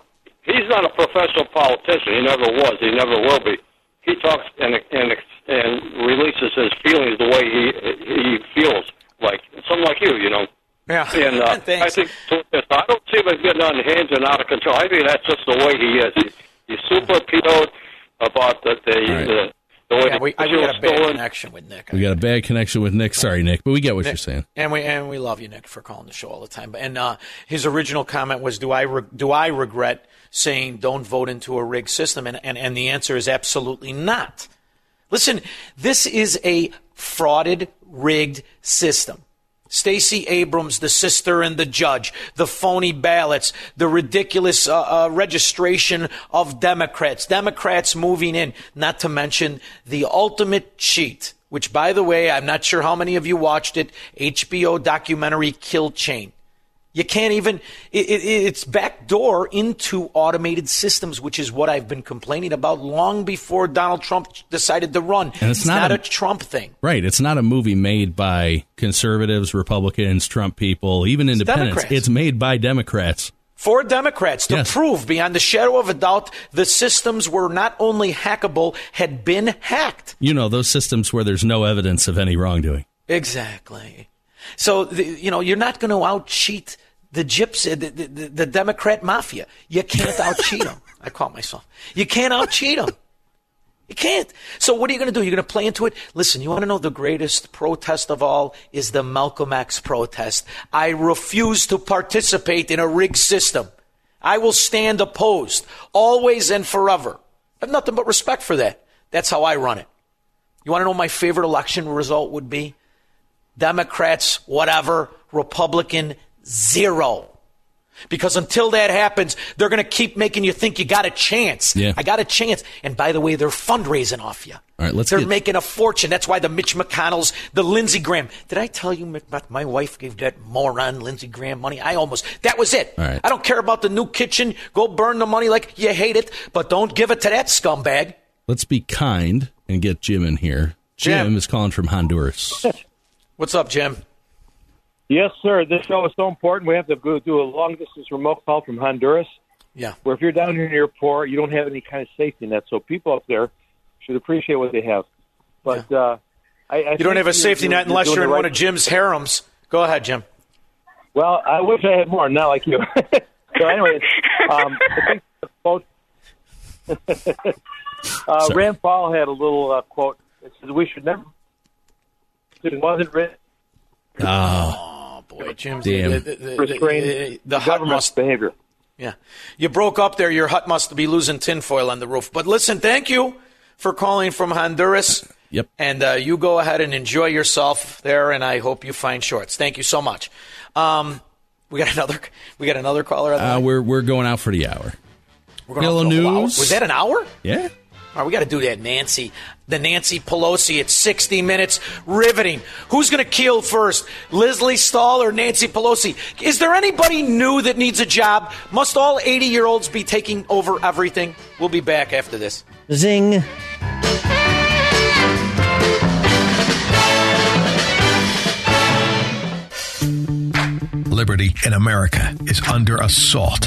he's not a professional politician. He never was. He never will be. He talks and and and releases his feelings the way he he feels, like someone like you, you know. Yeah. And uh, I think I don't see him as getting unhinged and out of control. I think that's just the way he is. He's, he's super PO'd about the the, the, the way Yeah, we, I, we got a bad stolen. connection with Nick. We got a bad connection with Nick. Sorry, Nick, but we get what Nick- you're saying. And we and we love you, Nick, for calling the show all the time. And uh, his original comment was, "Do I re- do I regret saying don't vote into a rigged system?" And, and and the answer is absolutely not. Listen, this is a frauded, rigged system. Stacey Abrams, the sister and the judge, the phony ballots, the ridiculous uh, uh, registration of Democrats, Democrats moving in, not to mention the ultimate cheat, which, by the way, I'm not sure how many of you watched it, HBO documentary Kill Chain. You can't even, it, it, it's backdoor into automated systems, which is what I've been complaining about long before Donald Trump decided to run. And it's not not a- a Trump thing. Right. It's not a movie made by conservatives, Republicans, Trump people, even independents. Democrats. It's made by Democrats. for Democrats to Yes. prove beyond the shadow of a doubt the systems were not only hackable, had been hacked. You know, those systems where there's no evidence of any wrongdoing. Exactly. So, the, you know, you're not going to out cheat the gypsy, uh, the, the, the, the Democrat mafia. You can't out cheat them. I caught myself. You can't out cheat them. You can't. So what are you going to do? You're going to play into it? Listen, you want to know the greatest protest of all is the Malcolm X protest. I refuse to participate in a rigged system. I will stand opposed, always and forever. I have nothing but respect for that. That's how I run it. You want to know my favorite election result would be? Democrats, whatever, Republican, zero. Because until that happens, they're going to keep making you think you got a chance. Yeah. I got a chance. And by the way, they're fundraising off you. All right, let's They're get- making a fortune. That's why the Mitch McConnells, the Lindsey Graham. Did I tell you Macbeth, my wife gave that moron Lindsey Graham money? I almost, that was it. All right. I don't care about the new kitchen. Go burn the money like you hate it, but don't give it to that scumbag. Let's be kind and get Jim in here. Jim, Jim. is calling from Honduras. What's up, Jim? Yes, sir. This show is so important. We have to go do a long distance remote call from Honduras. Yeah. Where if you're down here near poor, you don't have any kind of safety net. So people up there should appreciate what they have. But uh, I, I You don't have a safety net unless you're in the one of Jim's harems. Go ahead, Jim. Well, I wish I had more, not like you. so, anyways, um, I think both. Uh, Rand Paul had a little uh, quote that says, "We should never." It wasn't written. Oh, boy, Jim. Damn. The, the, the, the, the hut government must. behavior. Yeah. You broke up there. Your hut must be losing tinfoil on the roof. But listen, thank you for calling from Honduras. Yep. And uh, you go ahead and enjoy yourself there, and I hope you find shorts. Thank you so much. Um, we got another. We got another caller. Uh, we're we're going out for the hour. We're going Hello, off the whole hour. news. Was that an hour? Yeah. All right, we got to do that, Nancy. The Nancy Pelosi at 60 minutes, riveting. Who's going to kill first, Lesley Stahl or Nancy Pelosi? Is there anybody new that needs a job? Must all 80 year olds be taking over everything? We'll be back after this. Zing. Liberty in America is under assault.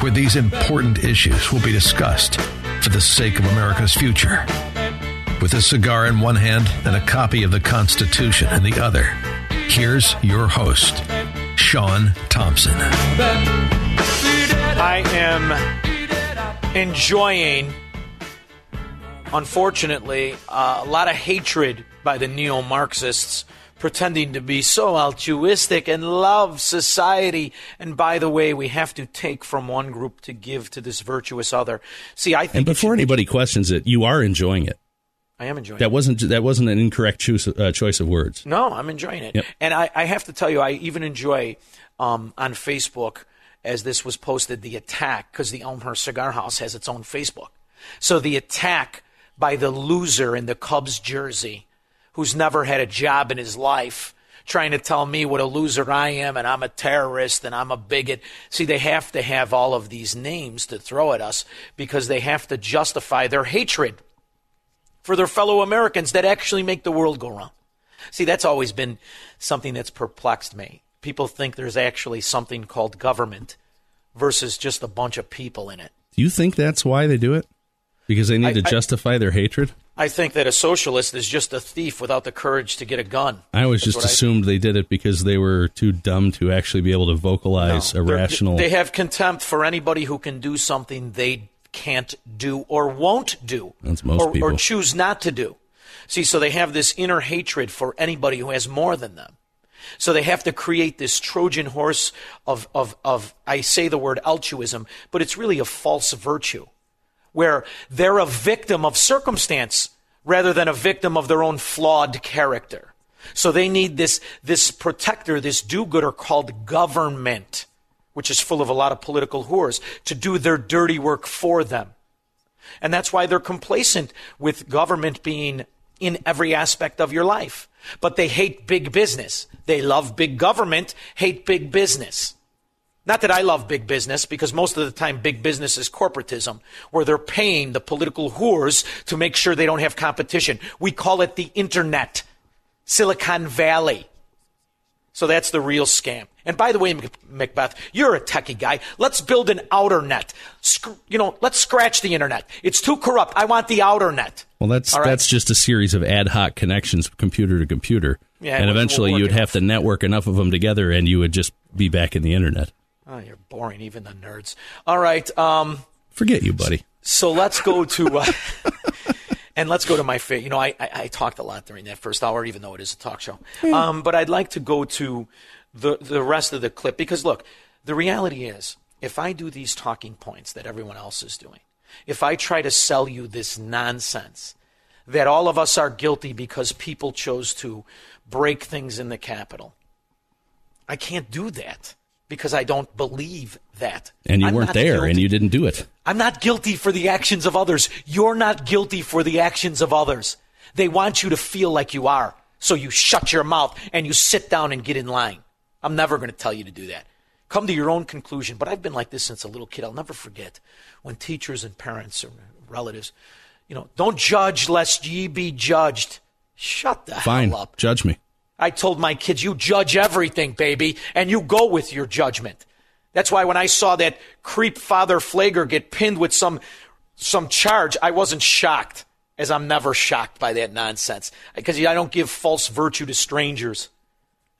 where these important issues will be discussed for the sake of America's future. With a cigar in one hand and a copy of the Constitution in the other, here's your host, Sean Thompson. I am enjoying, unfortunately, uh, a lot of hatred by the neo Marxists pretending to be so altruistic and love society. And by the way, we have to take from one group to give to this virtuous other. See, I think And before anybody questions it, you are enjoying it. I am enjoying That it. wasn't that wasn't an incorrect choice, uh, choice of words. No, I'm enjoying it. Yep. And I, I have to tell you, I even enjoy um, on Facebook, as this was posted, the attack, because the Elmhurst Cigar House has its own Facebook. So the attack by the loser in the Cubs jersey, who's never had a job in his life, trying to tell me what a loser I am and I'm a terrorist and I'm a bigot. See, they have to have all of these names to throw at us because they have to justify their hatred for their fellow Americans that actually make the world go round. See, that's always been something that's perplexed me. People think there's actually something called government versus just a bunch of people in it. Do you think that's why they do it? Because they need I- to I- justify their hatred? I think that a socialist is just a thief without the courage to get a gun. I always That's just I assumed they did it because they were too dumb to actually be able to vocalize No. They're- irrational. They have contempt for anybody who can do something they can't do or won't do. That's most or, people. Or choose not to do. See, so they have this inner hatred for anybody who has more than them. So they have to create this Trojan horse of, of, of, I say the word altruism, but it's really a false virtue where they're a victim of circumstance rather than a victim of their own flawed character. So they need this, this protector, this do-gooder called government, which is full of a lot of political whores, to do their dirty work for them. And that's why they're complacent with government being in every aspect of your life. But they hate big business. They love big government, hate big business. Not that I love big business, because most of the time big business is corporatism, where they're paying the political whores to make sure they don't have competition. We call it the internet, Silicon Valley. So that's the real scam. And by the way, Macbeth, you're a techie guy. Let's build an outer net. Sc- you know, let's scratch the internet. It's too corrupt. I want the outer net. well, that's right. that's just a series of ad hoc connections, computer to computer, Yeah, and eventually you'd have to network enough of them together, and you would just be back in the internet. Oh, you're boring, even the nerds. All right. Um, Forget you, buddy. So let's go to, uh, and let's go to my favorite. You know, I, I, I talked a lot during that first hour, even though it is a talk show. Um, but I'd like to go to the the rest of the clip because look, the reality is, if I do these talking points that everyone else is doing, if I try to sell you this nonsense that all of us are guilty because people chose to break things in the Capitol, I can't do that because I don't believe that. And you I'm weren't there, guilty. and you didn't do it. I'm not guilty for the actions of others. You're not guilty for the actions of others. They want you to feel like you are. So you shut your mouth and you sit down and get in line. I'm never going to tell you to do that. Come to your own conclusion. But I've been like this since a little kid. I'll never forget when teachers and parents or relatives, you know, don't judge lest ye be judged. Shut the Fine. hell up. Judge me. I told my kids, you judge everything, baby, and you go with your judgment. That's why when I saw that creep Father Pfleger get pinned with some some charge, I wasn't shocked, as I'm never shocked by that nonsense. Because I don't give false virtue to strangers.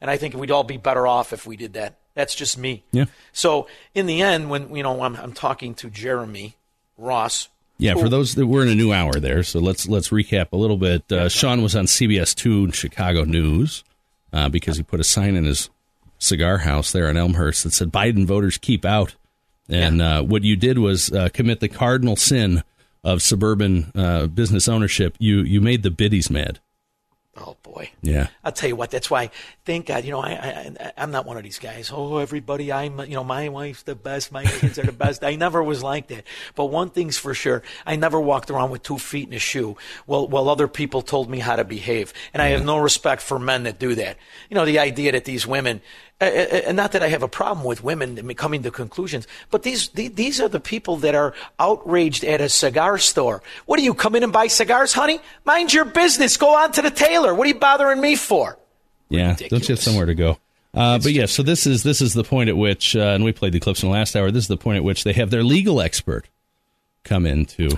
And I think we'd all be better off if we did that. That's just me. Yeah. So in the end, when you know I'm, I'm talking to Jeremy Ross, Yeah, for those that we're in a new hour there, so let's let's recap a little bit. Uh, Sean was on CBS Two and Chicago News uh, because he put a sign in his cigar house there in Elmhurst that said "Biden voters keep out," and uh, what you did was uh, commit the cardinal sin of suburban uh, business ownership. You you made the biddies mad. Oh boy. Yeah. I'll tell you what. That's why. Thank God. You know, I, I I'm not one of these guys. Oh, everybody. I'm. You know, my wife's the best. My kids are the best. I never was like that. But one thing's for sure. I never walked around with two feet in a shoe. While while other people told me how to behave, and I have no respect for men that do that. You know, the idea that these women. And not that I have a problem with women coming to conclusions, but these these are the people that are outraged at a cigar store. What do you come in and buy cigars, honey? Mind your business. Go on to the tailor. What are you bothering me for? Yeah, don't you have somewhere to go? Uh, but yeah, so this is this is the point at which, uh, and we played the clips in the last hour. This is the point at which they have their legal expert come in to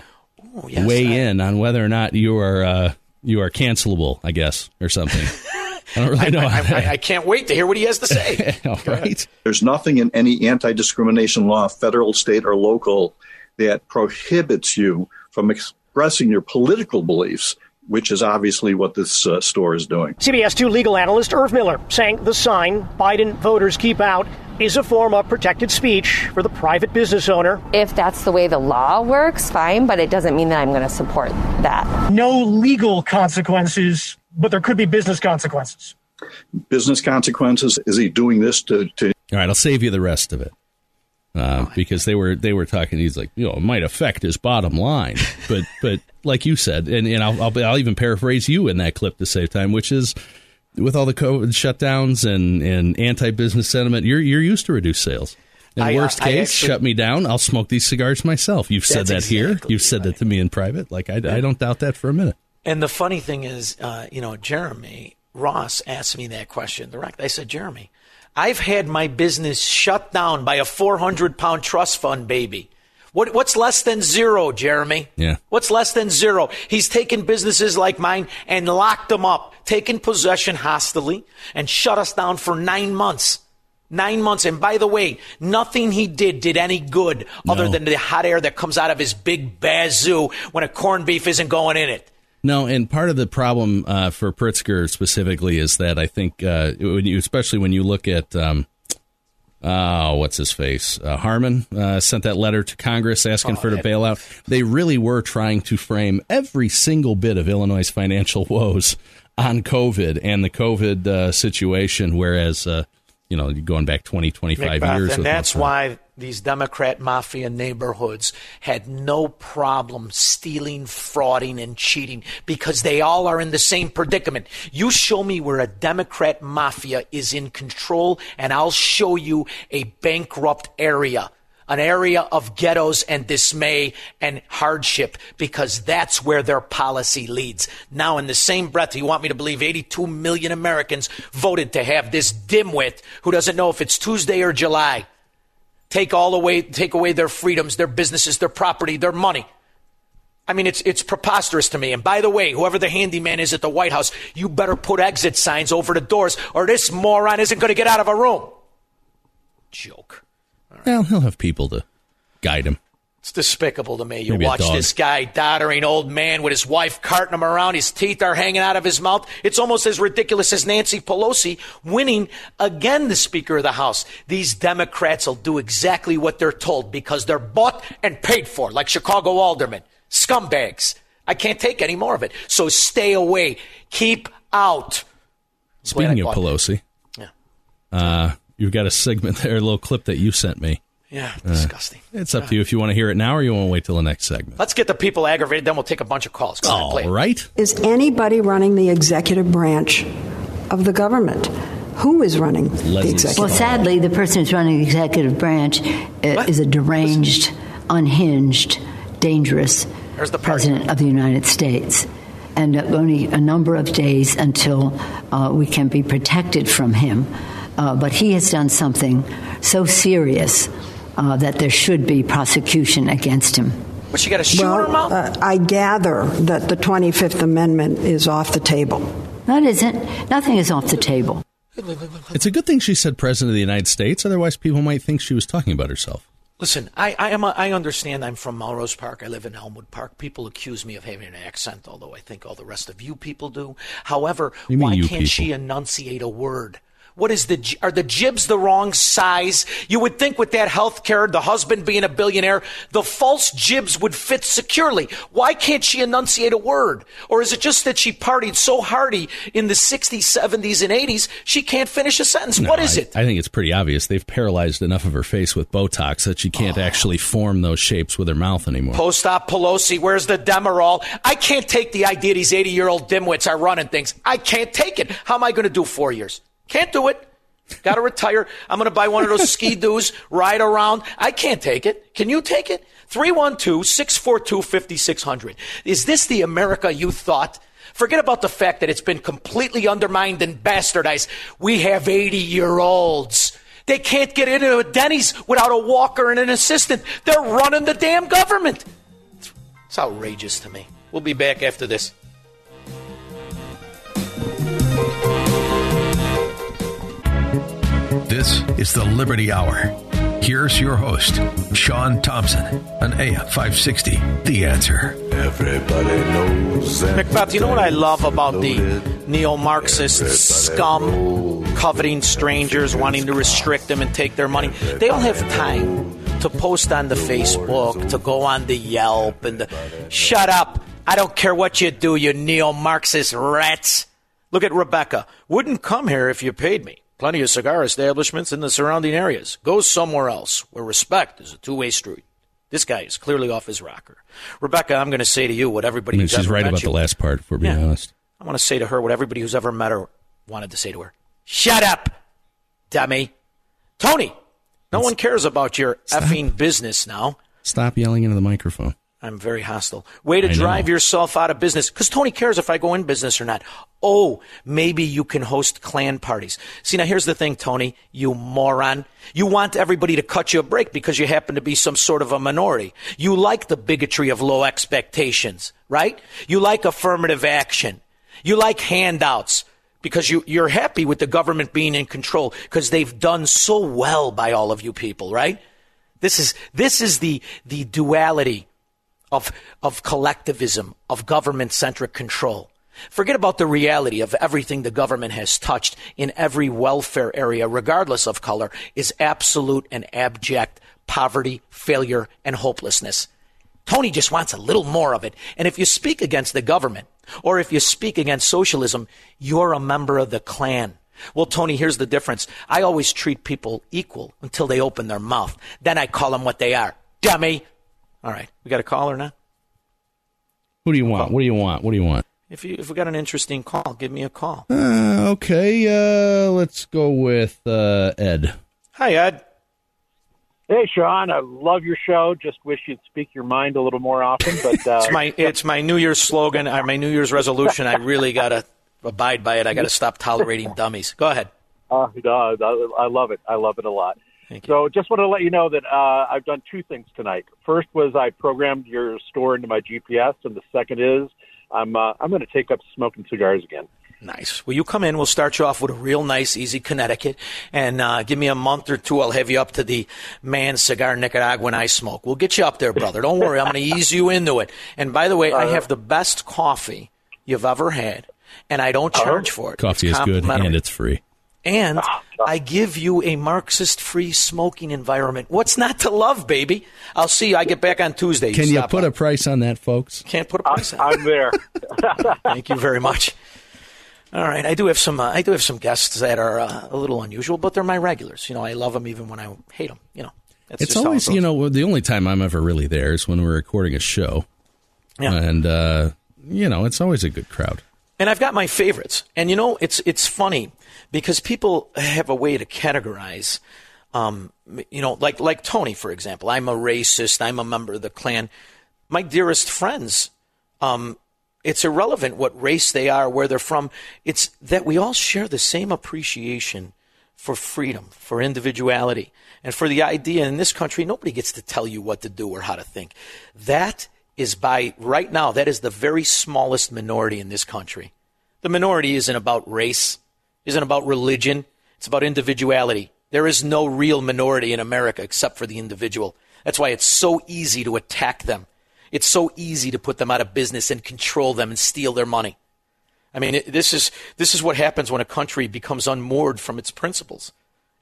Oh, yes, weigh I- in on whether or not you are uh, you are cancelable, I guess, or something. I don't really know. I, I, I can't wait to hear what he has to say. All right. There's nothing in any anti discrimination law, federal, state, or local, that prohibits you from expressing your political beliefs, which is obviously what this uh, store is doing. CBS 2 legal analyst Irv Miller saying the sign, Biden voters keep out, is a form of protected speech for the private business owner. If that's the way the law works, fine, but it doesn't mean that I'm going to support that. No legal consequences, but there could be business consequences. Business consequences. Is he doing this to, to All right, I'll save you the rest of it. Uh, because they were they were talking. He's like, you know, it might affect his bottom line, but but like you said, and, and I'll, I'll I'll even paraphrase you in that clip to save time, which is with all the COVID shutdowns and, and anti business sentiment, you're you're used to reduced sales. In I, uh, worst I case, actually- shut me down. I'll smoke these cigars myself. You've said that That's here. You've said that to me in private. Like I, I don't doubt that for a minute. And the funny thing is, uh, you know, Jeremy Ross asked me that question direct. I said, Jeremy, I've had my business shut down by a 400 pound trust fund baby. What, what's less than zero, Jeremy? Yeah. What's less than zero? He's taken businesses like mine and locked them up, taken possession hostilely, and shut us down for nine months. Nine months. And by the way, nothing he did did any good other No. than the hot air that comes out of his big bazoo when a corned beef isn't going in it. No, and part of the problem uh, for Pritzker specifically is that I think, uh, when you, especially when you look at, um, oh, what's his face? Uh, Harmon uh, sent that letter to Congress asking for the bailout. They really were trying to frame every single bit of Illinois' financial woes on COVID and the COVID uh, situation, whereas, uh, you know, going back 20, 25 Macbeth, years. and that's why these Democrat mafia neighborhoods had no problem stealing, frauding, and cheating because they all are in the same predicament. You show me where a Democrat mafia is in control, and I'll show you a bankrupt area. An area of ghettos and dismay and hardship because that's where their policy leads. Now, in the same breath, you want me to believe 82 million Americans voted to have this dimwit who doesn't know if it's Tuesday or July take all away, take away their freedoms, their businesses, their property, their money. I mean, it's it's preposterous to me. And by the way, whoever the handyman is at the White House, you better put exit signs over the doors, or this moron isn't going to get out of a room. Joke. Well, he'll have people to guide him. It's despicable to me. You Maybe watch this guy, doddering old man with his wife carting him around. His teeth are hanging out of his mouth. It's almost as ridiculous as Nancy Pelosi winning again the Speaker of the House. These Democrats will do exactly what they're told because they're bought and paid for, like Chicago aldermen. Scumbags. I can't take any more of it. So stay away. Keep out. Speaking of Pelosi, Yeah. uh, you've got a segment there, a little clip that you sent me. Yeah, Uh, disgusting. it's up to you if you want to hear it now or you want to wait till the next segment. Let's get the people aggravated, then we'll take a bunch of calls. Go ahead, play it. All right. Is anybody running the executive branch of the government? Who is running the executive? Well, sadly, the person who's running the executive branch uh, is a deranged, unhinged, dangerous the President of the United States. And uh, only a number of days until uh, we can be protected from him. Uh, but he has done something so serious uh, that there should be prosecution against him. But she got a shoe in her Well, mouth? uh, I gather that the 25th Amendment is off the table. That isn't. Nothing is off the table. It's a good thing she said President of the United States, otherwise, people might think she was talking about herself. Listen, I, I am a, I understand I'm from Melrose Park. I live in Elmwood Park. People accuse me of having an accent, although I think all the rest of you people do. However, You why you can't she enunciate a word? What is the are the jibs the wrong size? You would think with that health care, the husband being a billionaire, the false jibs would fit securely. Why can't she enunciate a word? Or is it just that she partied so hardy in the 60s, 70s, and 80s, she can't finish a sentence? what is I, it? I think it's pretty obvious. They've paralyzed enough of her face with Botox that she can't Oh. actually form those shapes with her mouth anymore. Post-op Pelosi, where's the Demerol? I can't take the idea these 80-year-old dimwits are running things. I can't take it. How am I going to do four years? Can't do it. Got to retire. I'm going to buy one of those ski doos, ride around. I can't take it. Can you take it? 312-642-5600. Is this the America you thought? Forget about the fact that it's been completely undermined and bastardized. We have 80-year-olds. They can't get into a Denny's without a walker and an assistant. They're running the damn government. It's outrageous to me. We'll be back after this. This is the Liberty Hour. Here's your host, Sean Thompson, on AM 560. The answer. Everybody knows that. Macbeth, you know what I love about the neo Marxist scum coveting strangers, wanting to restrict them and take their money? They don't have time to post on the Facebook, to go on the Yelp, and the, shut up. I don't care what you do, you neo Marxist rats. Look at Rebecca. Wouldn't come here if you paid me. Plenty of cigar establishments in the surrounding areas. Go somewhere else where respect is a two way street. This guy is clearly off his rocker. Rebecca, I'm going to say to you what I everybody mean, who's she's ever right met about you- the last part, if we're being Yeah. honest. I want to say to her what everybody who's ever met her wanted to say to her. Shut up, dummy. Tony, no one cares about your effing business now. Stop yelling into the microphone. I'm very hostile. Way to I know. drive yourself out of business. Because Tony cares if I go in business or not. Oh, maybe you can host clan parties. See, now here's the thing, Tony, you moron. You want everybody to cut you a break because you happen to be some sort of a minority. You like the bigotry of low expectations, right? You like affirmative action. You like handouts because you, you're happy with the government being in control because they've done so well by all of you people, right? This is, this is the, the duality of, of collectivism, of government centric control. Forget about the reality of everything the government has touched in every welfare area, regardless of color, is absolute and abject poverty, failure, and hopelessness. Tony just wants a little more of it. And if you speak against the government, or if you speak against socialism, you're a member of the Klan. Well, Tony, here's the difference. I always treat people equal until they open their mouth. Then I call them what they are. Dummy. All right. We got a caller now? Who do you want? What do you want? What do you want? If you if we got an interesting call, give me a call. Uh, okay, uh, let's go with uh, Ed. Hi, Ed. Hey, Sean, I love your show. Just wish you'd speak your mind a little more often. But uh, It's my it's my New Year's slogan, or my New Year's resolution. I really gotta abide by it. I gotta stop tolerating dummies. Go ahead. Uh, no, I I love it. I love it a lot. So, just want to let you know that uh, I've done two things tonight. First was I programmed your store into my GPS, and the second is I'm uh, I'm going to take up smoking cigars again. Nice. Will you come in? We'll start you off with a real nice, easy Connecticut, and uh, give me a month or two. I'll have you up to the man cigar Nicaraguan I smoke. We'll get you up there, brother. Don't worry. I'm going to ease you into it. And by the way, I have the best coffee you've ever had, and I don't charge for it. Coffee It's is good and it's free. And I give you a Marxist free smoking environment. What's not to love, baby? I'll see you. I get back on Tuesday. Can you stop put by. a price on that, folks? Can't put a price on I'm there. Thank you very much. All right, I do have some. Uh, I do have some guests that are uh, a little unusual, but they're my regulars. You know, I love them even when I hate them. You know, that's it's just how it always, you know, the only time I'm ever really there is when we're recording a show. Yeah. And, uh, you know, it's always a good crowd. And I've got my favorites. And you know, it's it's funny because people have a way to categorize. Um, you know, like like Tony, for example. I'm a racist. I'm a member of the Klan. my dearest friends, um, it's irrelevant what race they are, where they're from. It's that we all share the same appreciation for freedom, for individuality, and for the idea in this country, nobody gets to tell you what to do or how to think. That is by right now, that is the very smallest minority in this country. The minority isn't about race, isn't about religion, it's about individuality. There is no real minority in America except for the individual. That's why it's so easy to attack them. It's so easy to put them out of business and control them and steal their money. I mean, it, this is this is what happens when a country becomes unmoored from its principles.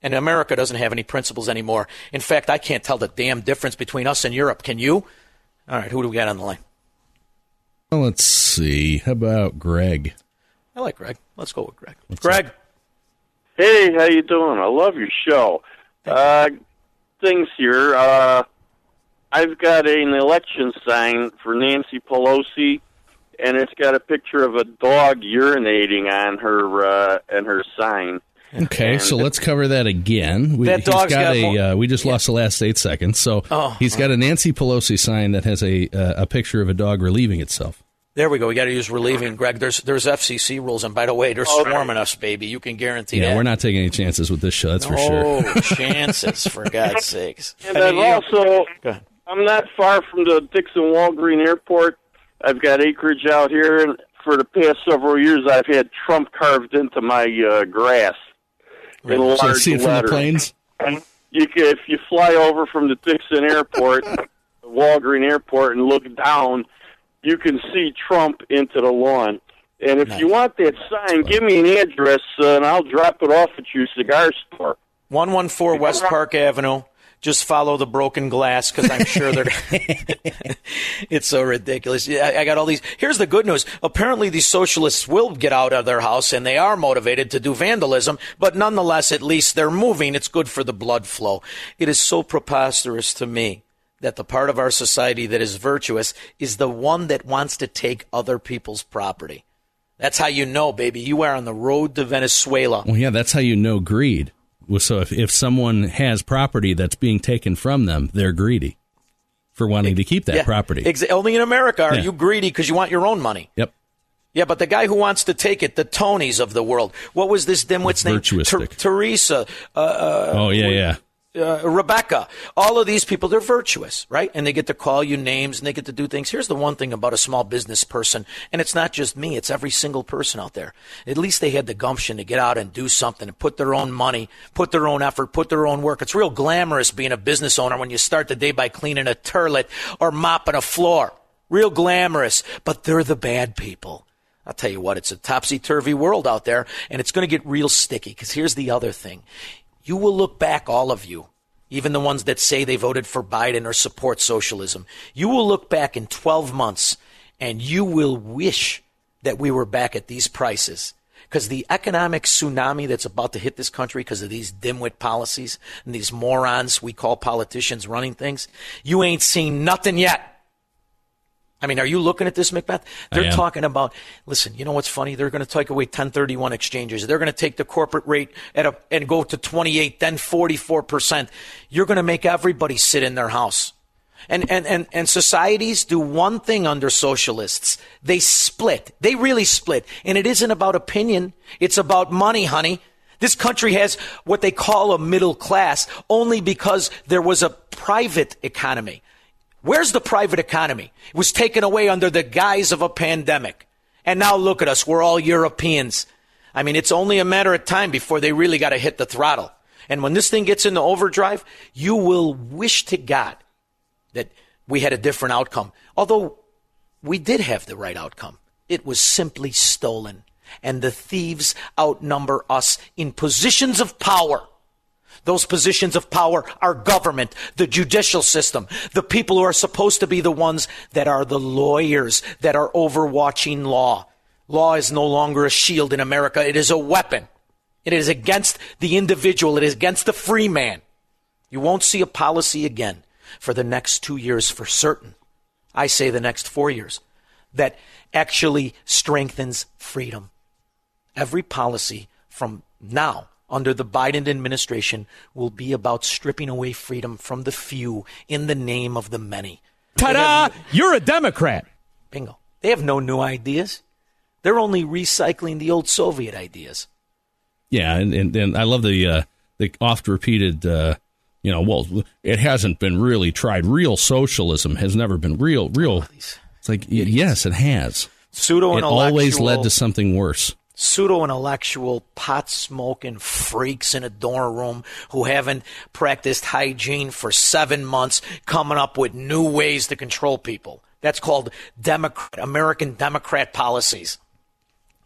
And America doesn't have any principles anymore. In fact, I can't tell the damn difference between us and Europe. Can you? All right, who do we got on the line? Well, let's see. How about Greg? I like Greg. Let's go with Greg. What's Greg. Up? Hey, how you doing? I love your show. Uh, things here. Uh, I've got an election sign for Nancy Pelosi, and it's got a picture of a dog urinating on her uh, and her sign. Okay, and so let's cover that again. We, that dog's got, got a. Mo- uh, we just yeah. lost the last eight seconds. So oh, he's got a Nancy Pelosi sign that has a uh, a picture of a dog relieving itself. There we go. We got to use relieving, Greg. There's there's FCC rules, and by the way, they're okay. swarming us, baby. You can guarantee yeah, that. we're not taking any chances with this show. That's no for sure. chances, for God's sakes. And I mean, I've also, I'm not far from the Dixon Walgreen Airport. I've got acreage out here, and for the past several years, I've had Trump carved into my uh, grass in large so see it from the planes. And you can, if you fly over from the Dixon Airport, the Walgreen Airport, and look down, you can see Trump into the lawn. And if nice. you want that sign, give me an address, uh, and I'll drop it off at your cigar store. 114 West Park Avenue, just follow the broken glass because I'm sure they're. it's so ridiculous. Yeah, I got all these. Here's the good news. Apparently, these socialists will get out of their house and they are motivated to do vandalism, but nonetheless, at least they're moving. It's good for the blood flow. It is so preposterous to me that the part of our society that is virtuous is the one that wants to take other people's property. That's how you know, baby. You are on the road to Venezuela. Well, yeah, that's how you know greed. So if, if someone has property that's being taken from them, they're greedy for wanting to keep that yeah, property. Ex- only in America are yeah. you greedy because you want your own money. Yep. Yeah, but the guy who wants to take it, the Tonys of the world. What was this dimwit's name? Ter- Teresa. Uh, uh, oh yeah, yeah uh, Rebecca, all of these people, they're virtuous, right? And they get to call you names and they get to do things. Here's the one thing about a small business person, and it's not just me, it's every single person out there. At least they had the gumption to get out and do something and put their own money, put their own effort, put their own work. It's real glamorous being a business owner when you start the day by cleaning a toilet or mopping a floor. Real glamorous, but they're the bad people. I'll tell you what, it's a topsy turvy world out there, and it's going to get real sticky. Because here's the other thing you will look back, all of you, even the ones that say they voted for Biden or support socialism, you will look back in 12 months and you will wish that we were back at these prices. Because the economic tsunami that's about to hit this country because of these dimwit policies and these morons we call politicians running things, you ain't seen nothing yet. I mean, are you looking at this, Macbeth? They're talking about, listen, you know what's funny? They're going to take away 1031 exchanges. They're going to take the corporate rate at a, and go to 28, then 44%. You're going to make everybody sit in their house. And, and, and, and societies do one thing under socialists. They split. They really split. And it isn't about opinion. It's about money, honey. This country has what they call a middle class only because there was a private economy. Where's the private economy? It was taken away under the guise of a pandemic. And now look at us. We're all Europeans. I mean, it's only a matter of time before they really got to hit the throttle. And when this thing gets into overdrive, you will wish to God that we had a different outcome. Although we did have the right outcome. It was simply stolen. And the thieves outnumber us in positions of power. Those positions of power are government, the judicial system, the people who are supposed to be the ones that are the lawyers that are overwatching law. Law is no longer a shield in America. It is a weapon. It is against the individual. It is against the free man. You won't see a policy again for the next two years for certain. I say the next four years that actually strengthens freedom. Every policy from now under the Biden administration will be about stripping away freedom from the few in the name of the many. Ta-da! You're a Democrat. Bingo. They have no new ideas. They're only recycling the old Soviet ideas. Yeah, and, and, and I love the uh, the oft repeated, uh, you know, well, it hasn't been really tried. Real socialism has never been real. Real. It's like yes, it has. Pseudo It always led to something worse. Pseudo intellectual pot smoking freaks in a dorm room who haven't practiced hygiene for seven months coming up with new ways to control people. That's called Democrat, American Democrat policies.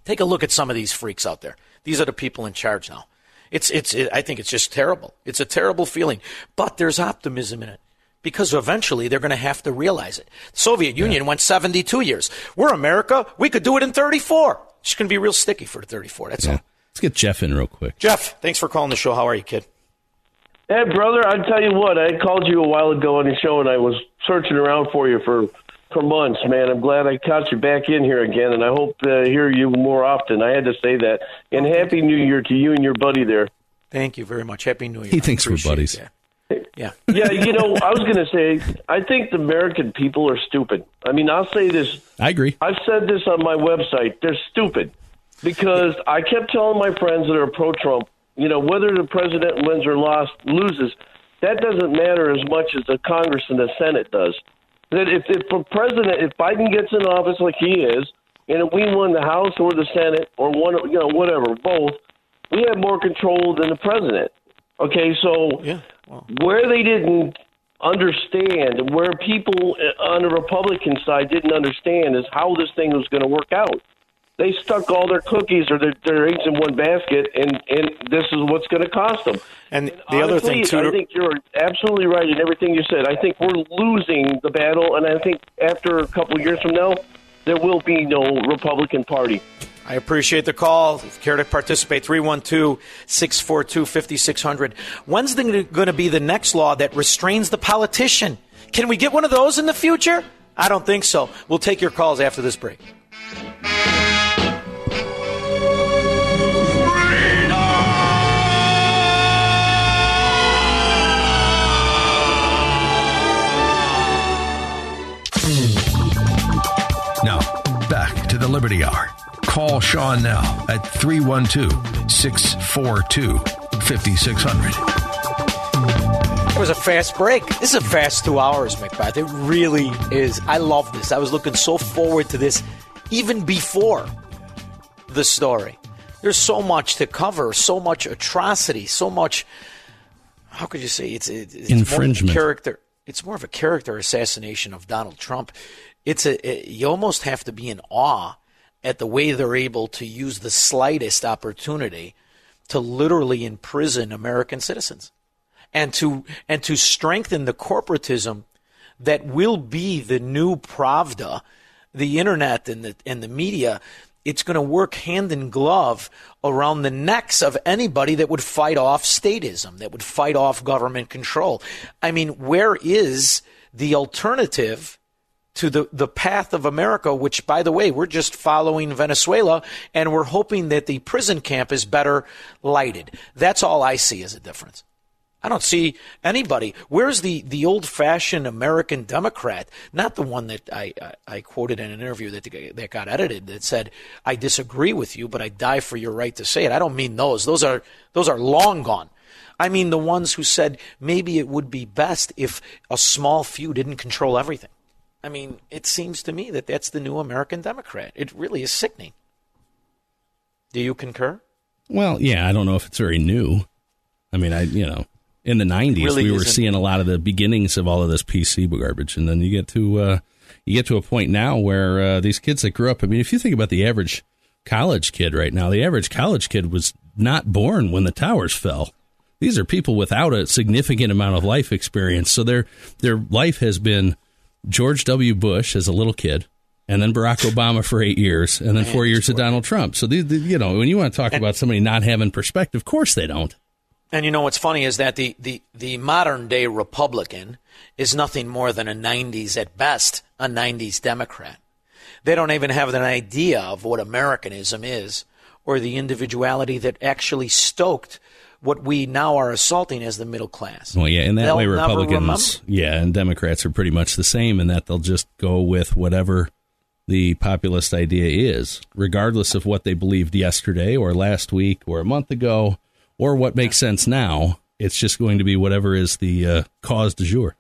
Take a look at some of these freaks out there. These are the people in charge now. It's, it's, it, I think it's just terrible. It's a terrible feeling, but there's optimism in it because eventually they're going to have to realize it. The Soviet Union went 72 years. We're America. We could do it in 34. It's going to be real sticky for 34. That's all. Let's get Jeff in real quick. Jeff, thanks for calling the show. How are you, kid? Hey, brother, I tell you what, I called you a while ago on the show, and I was searching around for you for for months, man. I'm glad I caught you back in here again, and I hope to hear you more often. I had to say that. And happy New Year to you and your buddy there. Thank you very much. Happy New Year. He I thinks we're buddies. that. Yeah. yeah, you know, I was going to say, I think the American people are stupid. I mean, I'll say this. I agree. I've said this on my website. They're stupid because I kept telling my friends that are pro-Trump, you know, whether the president wins or lost, loses, that doesn't matter as much as the Congress and the Senate does. That if, if a president, if Biden gets in office like he is, and if we won the House or the Senate or one, you know, whatever, both, we have more control than the president. Okay, so where they didn't understand, where people on the Republican side didn't understand, is how this thing was going to work out. They stuck all their cookies or their, their eggs in one basket, and, and this is what's going to cost them. And the other thing, too- I think you're absolutely right in everything you said. I think we're losing the battle, and I think after a couple of years from now, there will be no Republican Party. I appreciate the call. If you care to participate, 312 642 5600. When's going to be the next law that restrains the politician? Can we get one of those in the future? I don't think so. We'll take your calls after this break. Now, back to the Liberty Hour. Call Sean now at 312 642 5600. It was a fast break. This is a fast two hours, Macbeth. It really is. I love this. I was looking so forward to this even before the story. There's so much to cover, so much atrocity, so much. How could you say it's, it's More of a Infringement. character. It's more of a character assassination of Donald Trump. It's a it- you almost have to be in awe at the way they're able to use the slightest opportunity to literally imprison American citizens and to and to strengthen the corporatism that will be the new Pravda, the internet and the and the media. It's going to work hand in glove around the necks of anybody that would fight off statism, that would fight off government control. I mean, where is the alternative to the, the path of America, which, by the way, we're just following Venezuela and we're hoping that the prison camp is better lighted. That's all I see as a difference. I don't see anybody. Where's the, the old fashioned American Democrat? Not the one that I, I, I quoted in an interview that, that got edited that said, I disagree with you, but I die for your right to say it. I don't mean those. Those are, those are long gone. I mean the ones who said maybe it would be best if a small few didn't control everything. I mean, it seems to me that that's the new American Democrat. It really is sickening. Do you concur? Well, yeah, I don't know if it's very new. I mean, I you know, in the '90s really we were isn't. seeing a lot of the beginnings of all of this PC garbage, and then you get to uh, you get to a point now where uh, these kids that grew up. I mean, if you think about the average college kid right now, the average college kid was not born when the towers fell. These are people without a significant amount of life experience, so their their life has been George W. Bush as a little kid, and then Barack Obama for eight years, and then four years of Donald Trump. So, these, you know, when you want to talk about somebody not having perspective, of course they don't. And you know what's funny is that the, the, the modern day Republican is nothing more than a 90s, at best, a 90s Democrat. They don't even have an idea of what Americanism is or the individuality that actually stoked what we now are assaulting as the middle class. Well, yeah, in that They'll way, Republicans, yeah, and Democrats are pretty much the same in that they'll just go with whatever the populist idea is, regardless of what they believed yesterday or last week or a month ago or what makes sense now. It's just going to be whatever is the uh, cause du jour.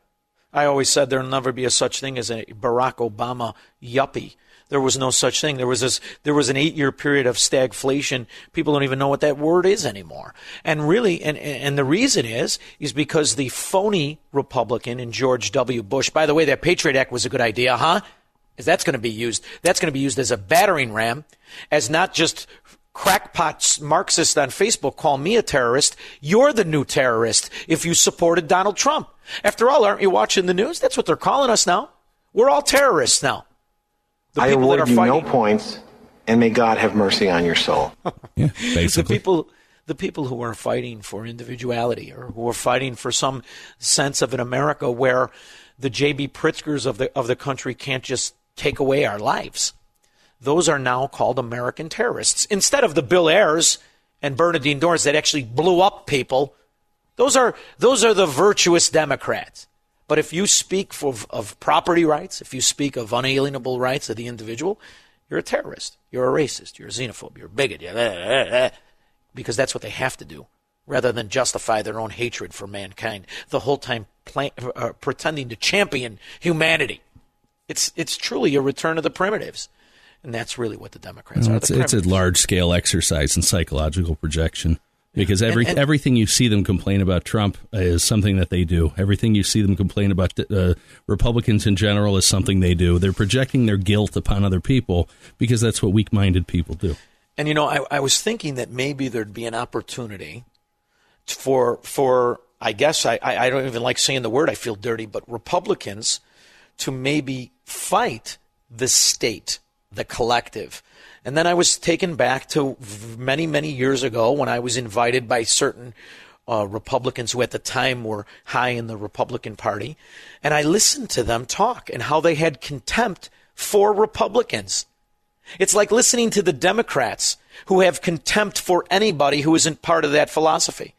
I always said there'll never be a such thing as a Barack Obama yuppie. There was no such thing. There was this. There was an eight-year period of stagflation. People don't even know what that word is anymore. And really, and and the reason is is because the phony Republican in George W. Bush. By the way, that Patriot Act was a good idea, huh? Is that's going to be used? That's going to be used as a battering ram, as not just crackpots Marxists on Facebook call me a terrorist. You're the new terrorist if you supported Donald Trump. After all, aren't you watching the news? That's what they're calling us now. We're all terrorists now. The I people that award are you fighting, no points, and may God have mercy on your soul. yeah, the people the people who are fighting for individuality or who are fighting for some sense of an America where the J.B. Pritzkers of the of the country can't just take away our lives. Those are now called American terrorists instead of the Bill Ayers and Bernardine Dohrns that actually blew up people. Those are those are the virtuous Democrats. But if you speak for, of property rights, if you speak of unalienable rights of the individual, you're a terrorist. You're a racist. You're a xenophobe. You're a bigot. You're eh, because that's what they have to do, rather than justify their own hatred for mankind the whole time plan, uh, pretending to champion humanity. It's it's truly a return of the primitives, and that's really what the Democrats Well, are. it's, it's a large scale exercise in psychological projection because every And- and- everything you see them complain about Trump is something that they do. Everything you see them complain about uh, Republicans in general is something they do. They're projecting their guilt upon other people because that's what weak minded people do. And you know, I, I was thinking that maybe there'd be an opportunity for for I guess I, I I don't even like saying the word. I feel dirty, but Republicans to maybe fight the state, the collective. And then I was taken back to many many years ago when I was invited by certain uh, Republicans who at the time were high in the Republican Party, and I listened to them talk and how they had contempt for Republicans. It's like listening to the Democrats who have contempt for anybody who isn't part of that philosophy.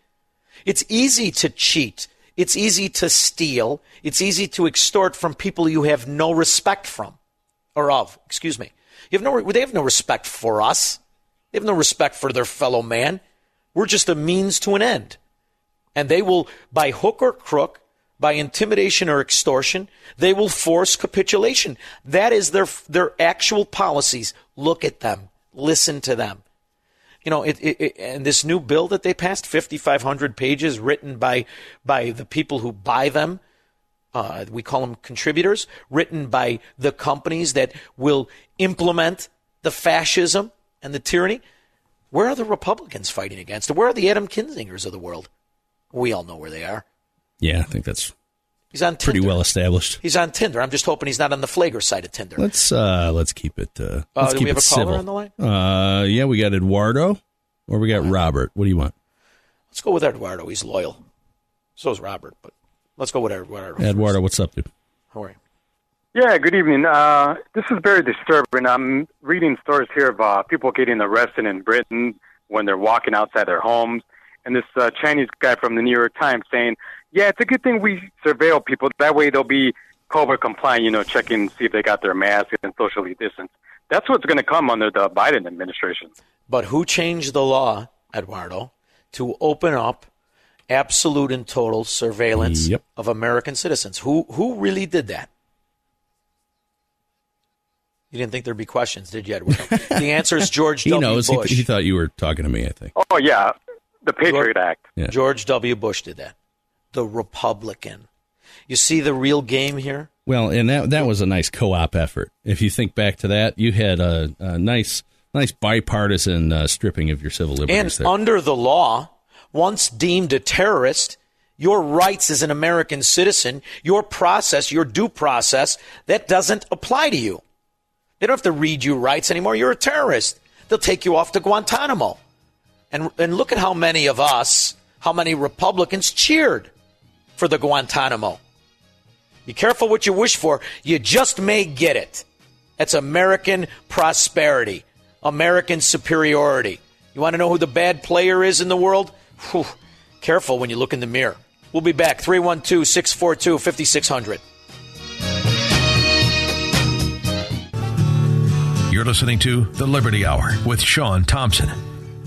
It's easy to cheat. It's easy to steal. It's easy to extort from people you have no respect from or of. Excuse me. You have no, they have no respect for us. They have no respect for their fellow man. We're just a means to an end. And they will, by hook or crook, by intimidation or extortion, they will force capitulation. That is their their actual policies. Look at them. Listen to them. You know, it, it, it, and this new bill that they passed, 5,500 pages, written by by the people who buy them. Uh, we call them contributors, written by the companies that will implement the fascism and the tyranny. Where are the Republicans fighting against? it? Where are the Adam Kinzingers of the world? We all know where they are. Yeah, I think that's He's on pretty well established. He's on Tinder. I'm just hoping he's not on the Pfleger side of Tinder. Let's uh let's keep it uh let's do keep we have it a caller civil. on the line? Uh yeah, we got Eduardo or we got Robert. What do you want? Let's go with Eduardo. He's loyal. So is Robert, but let's go with Eduardo. Eduardo, what's up, dude? How are you? Yeah, good evening. Uh, this is very disturbing. I'm reading stories here of uh, people getting arrested in Britain when they're walking outside their homes. And this uh, Chinese guy from the New York Times saying, yeah, it's a good thing we surveil people. That way they'll be COVID compliant, you know, checking, see if they got their mask and socially distance. That's what's going to come under the Biden administration. But who changed the law, Eduardo, to open up absolute and total surveillance Yep. of American citizens? Who who really did that? You didn't think there'd be questions, did you, Eduardo? the answer is George He W. knows. He, Bush. he thought you were talking to me. I think. Oh, yeah, the Patriot Act. Yeah. George W. Bush did that. The Republican. You see the real game here? Well, and that that was a nice co-op effort. If you think back to that, you had a, a nice nice bipartisan uh, stripping of your civil And liberties there. under the law, once deemed a terrorist, your rights as an American citizen, your process, your due process, that doesn't apply to you. They don't have to read you rights anymore. You're a terrorist. They'll take you off to Guantanamo. And, and look at how many of us, how many Republicans cheered for the Guantanamo. Be careful what you wish for. You just may get it. That's American prosperity, American superiority. You want to know who the bad player is in the world? Whew. Careful when you look in the mirror. We'll be back. 312 642 5600. You're listening to The Liberty Hour with Sean Thompson.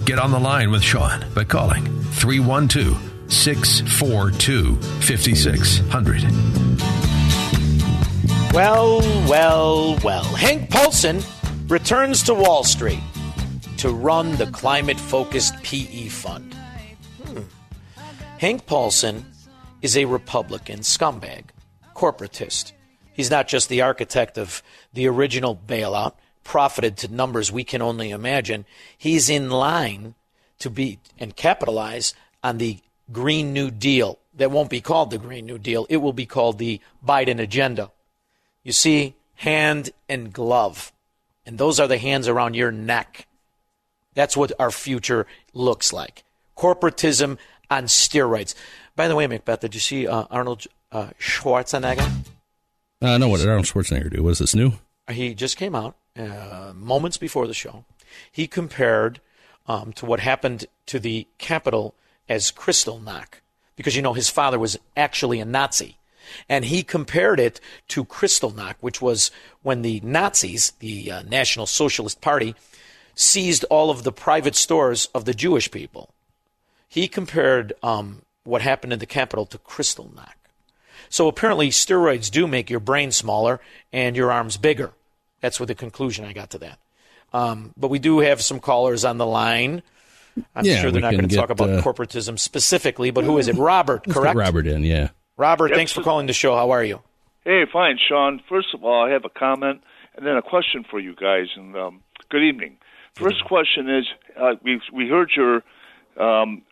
Get on the line with Sean by calling 312 642 5600. Well, well, well. Hank Paulson returns to Wall Street to run the climate focused PE fund. Hank Paulson is a Republican scumbag, corporatist. He's not just the architect of the original bailout, profited to numbers we can only imagine. He's in line to be and capitalize on the Green New Deal. That won't be called the Green New Deal, it will be called the Biden agenda. You see, hand and glove. And those are the hands around your neck. That's what our future looks like. Corporatism on steroids. By the way, Macbeth, did you see uh, Arnold uh, Schwarzenegger? Uh, no, what did Arnold Schwarzenegger do? What is this new? He just came out uh, moments before the show. He compared um, to what happened to the Capitol as Kristallnacht, because you know his father was actually a Nazi. And he compared it to Kristallnacht, which was when the Nazis, the uh, National Socialist Party, seized all of the private stores of the Jewish people. He compared um, what happened in the Capitol to crystal Kristallnacht. So apparently, steroids do make your brain smaller and your arms bigger. That's what the conclusion I got to that. Um, but we do have some callers on the line. I'm Yeah, sure they're not going to talk about uh, corporatism specifically, but who is it? Robert, correct? Robert in, yeah. Robert, Yes. thanks for calling the show. How are you? Hey, fine, Sean. First of all, I have a comment and then a question for you guys. And um, good evening. First question is: uh, we we heard your um, r-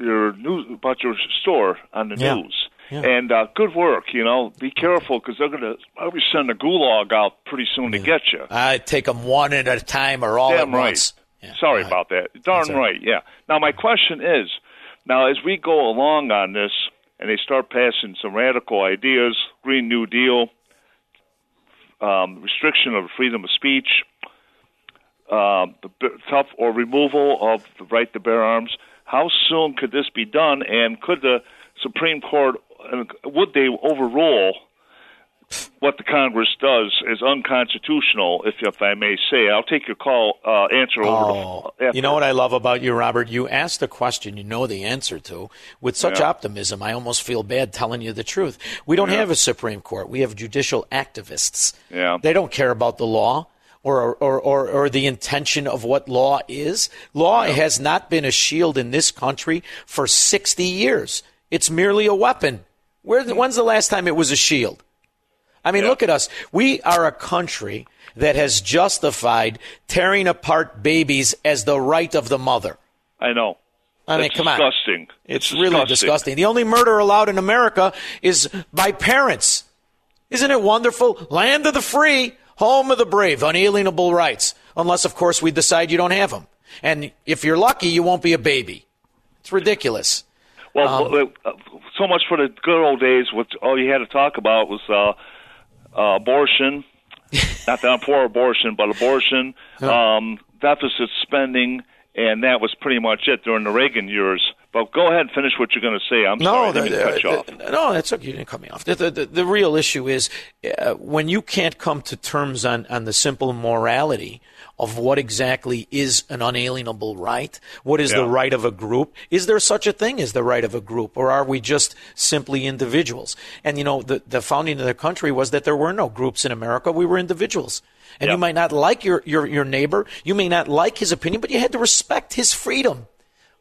your news about your store on the Yeah. news, Yeah. and uh, good work. You know, be careful because they're going to probably send a gulag out pretty soon to get you. I take them one at a time or all Damn at right. once. Sorry about that. Darn right. all right. Yeah. Now my question is, now as we go along on this, and they start passing some radical ideas, Green New Deal, um, restriction of freedom of speech, uh, the tough or removal of the right to bear arms. How soon could this be done? And could the Supreme Court would they overrule what the Congress does is unconstitutional? If if I may say, I'll take your call uh, answer over. the, You know what I love about you, Robert? You asked the question you know the answer to with such Yeah. optimism. I almost feel bad telling you the truth. We don't Yeah. have a Supreme Court. We have judicial activists. Yeah. They don't care about the law or, or, or, or the intention of what law is. Law has not been a shield in this country for 60 years. It's merely a weapon. Where, when's the last time it was a shield? I mean, look at us. We are a country that has justified tearing apart babies as the right of the mother. I know. I mean, That's come on. disgusting. It's, It's really disgusting. The only murder allowed in America is by parents. Isn't it wonderful? Land of the free, home of the brave, unalienable rights. Unless, of course, we decide you don't have them. And if you're lucky, you won't be a baby. It's ridiculous. Well, Um, uh, so much for the good old days. What all you had to talk about was uh, uh, abortion. Not that I'm for abortion, but abortion, um, deficit spending, and that was pretty much it during the Reagan years. But go ahead and finish what you're going to say. I'm sorry, I didn't mean to cut you off. the- no, that's okay. You didn't cut me off. The, the, the, the real issue is uh, when you can't come to terms on, on the simple morality of what exactly is an unalienable right, what is the right of a group. Is there such a thing as the right of a group, or are we just simply individuals? And you know, the, the founding of the country was that there were no groups in America; we were individuals. And you might not like your, your, your neighbor, you may not like his opinion, but you had to respect his freedom.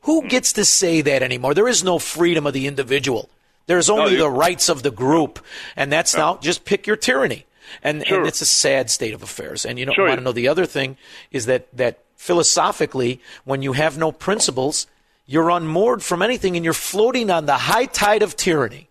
Who gets to say that anymore? There is no freedom of the individual. There's only you- the rights of the group, and that's now just pick your tyranny. And, and it's a sad state of affairs. And you know, Sure. want to know the other thing is that that philosophically, when you have no principles, you're unmoored from anything, and you're floating on the high tide of tyranny.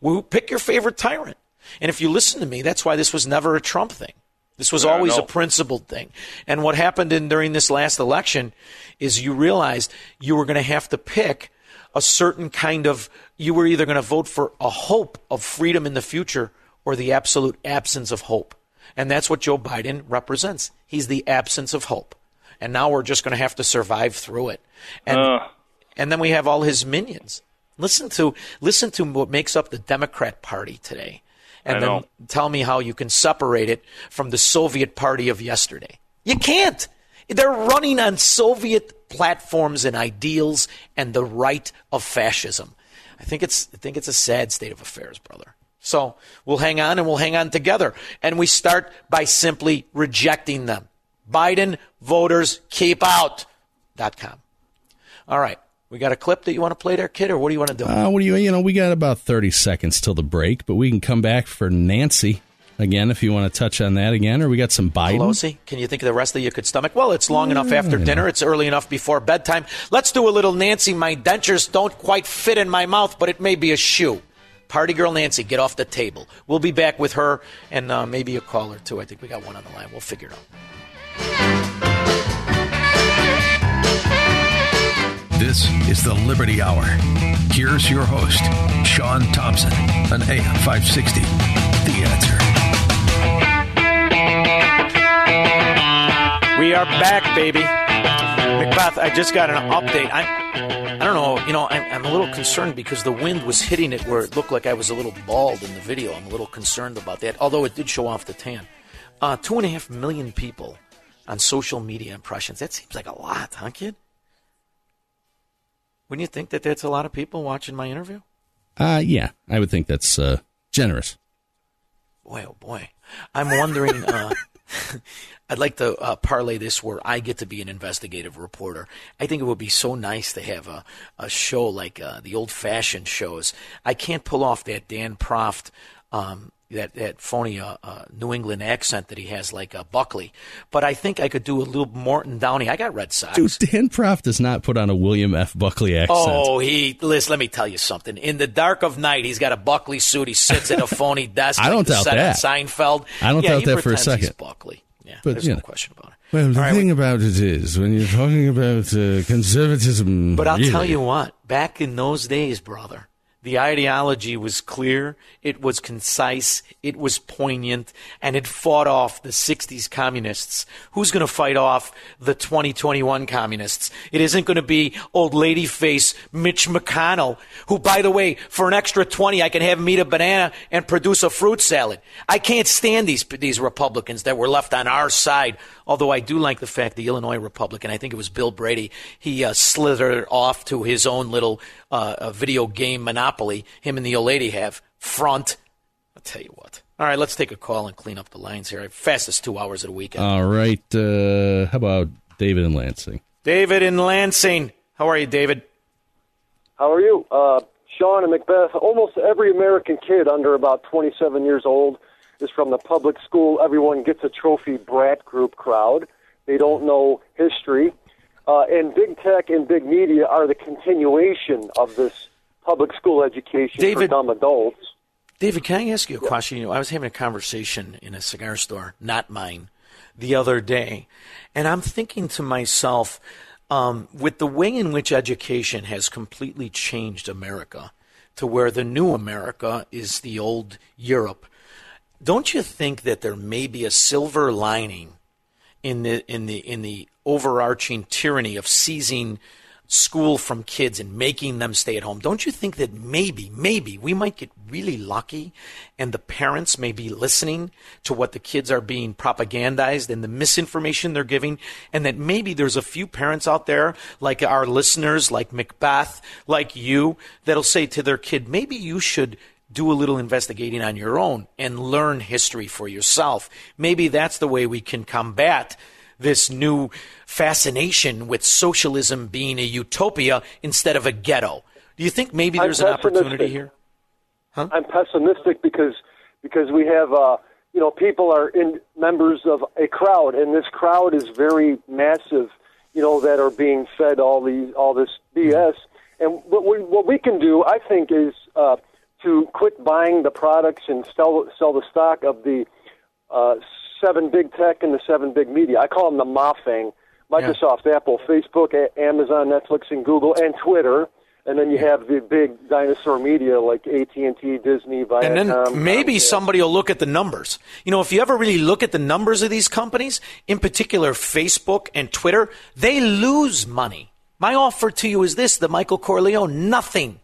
Well, pick your favorite tyrant. And if you listen to me, that's why this was never a Trump thing. This was always a principled thing. And what happened in during this last election is you realized you were going to have to pick a certain kind of you were either going to vote for a hope of freedom in the future or the absolute absence of hope. And that's what Joe Biden represents. He's the absence of hope. And now we're just going to have to survive through it. And Uh. and then we have all his minions. Listen to listen to what makes up the Democrat Party today, and then tell me how you can separate it from the Soviet Party of yesterday. You can't. They're running on Soviet platforms and ideals and the right of fascism. I think it's I think it's a sad state of affairs, brother. So we'll hang on and we'll hang on together. And we start by simply rejecting them. Biden voters keep out. Dot com. All right. We got a clip that you want to play there, kid, or what do you want to do? Uh, what do you, you know, we got about 30 seconds till the break, but we can come back for Nancy again if you want to touch on that again, or we got some Biden. Pelosi, can you think of the rest that you could stomach? Well, it's long enough after dinner. know. It's early enough before bedtime. Let's do a little Nancy. My dentures don't quite fit in my mouth, but it may be a shoe. Party girl Nancy, get off the table. We'll be back with her and uh, maybe a call or two. I think we got one on the line. We'll figure it out. This is the Liberty Hour. Here's your host, Sean Thompson, an AM 560. The answer. We are back, baby. Macbeth, I just got an update. I, I don't know. You know, I'm, I'm a little concerned because the wind was hitting it where it looked like I was a little bald in the video. I'm a little concerned about that, although it did show off the tan. Uh, two and a half million people on social media impressions. That seems like a lot, huh, kid? Wouldn't you think that that's a lot of people watching my interview? Uh, yeah, I would think that's uh, generous. Boy, oh boy. I'm wondering. Uh, I'd like to uh, parlay this where I get to be an investigative reporter. I think it would be so nice to have a, a show like uh, the old fashioned shows. I can't pull off that Dan Proft, um, that, that phony uh, uh, New England accent that he has like uh, Buckley, but I think I could do a little Morton Downey. I got Red Sox. Dude, Dan Proft does not put on a William F. Buckley accent. Oh, he listen. Let me tell you something. In the dark of night, he's got a Buckley suit. He sits at a phony desk. I don't doubt that. Seinfeld. I don't yeah, doubt that for a second. Buckley. Yeah, But, there's no know. question about it. Well, the right, thing about it is, when you're talking about uh, conservatism, But I'll really, tell you what, back in those days, brother, the ideology was clear, it was concise, it was poignant, and it fought off the 60s communists. Who's going to fight off the 2021 communists? It isn't going to be old lady face Mitch McConnell, who, by the way, for an extra 20, I can have him eat a banana and produce a fruit salad. I can't stand these, these Republicans that were left on our side. Although I do like the fact the Illinois Republican, I think it was Bill Brady, he uh, slithered off to his own little uh, uh, video game monopoly. Him and the old lady have front. I'll tell you what. All right, let's take a call and clean up the lines here. Fastest two hours of the weekend. All right. Uh, how about David and Lansing? David in Lansing. How are you, David? How are you? Uh, Sean and Macbeth, almost every American kid under about 27 years old is from the public school. Everyone gets a trophy brat group crowd. They don't know history. Uh, and big tech and big media are the continuation of this public school education for David- dumb adults. David, can I ask you a question? You know, I was having a conversation in a cigar store, not mine, the other day, and I'm thinking to myself, um, with the way in which education has completely changed America to where the new America is the old Europe, don't you think that there may be a silver lining in the in the in the overarching tyranny of seizing school from kids and making them stay at home. Don't you think that maybe, maybe we might get really lucky and the parents may be listening to what the kids are being propagandized and the misinformation they're giving, and that maybe there's a few parents out there, like our listeners, like Macbeth, like you, that'll say to their kid, maybe you should do a little investigating on your own and learn history for yourself. Maybe that's the way we can combat this new fascination with socialism being a utopia instead of a ghetto. Do you think maybe there's an opportunity here? I'm pessimistic because because we have uh, you know people are in members of a crowd, and this crowd is very massive. You know that are being fed all these all this BS. And what we what we can do, I think, is uh, to quit buying the products and sell sell the stock of the uh, seven big tech and the seven big media. I call them the Mafang: Microsoft, Apple, Facebook, A- Amazon, Netflix, and Google, and Twitter. And then you have the big dinosaur media like AT and T, Disney, Viacom. And then maybe somebody will look at the numbers. You know, if you ever really look at the numbers of these companies, in particular Facebook and Twitter, they lose money. My offer to you is this, the Michael Corleone, nothing.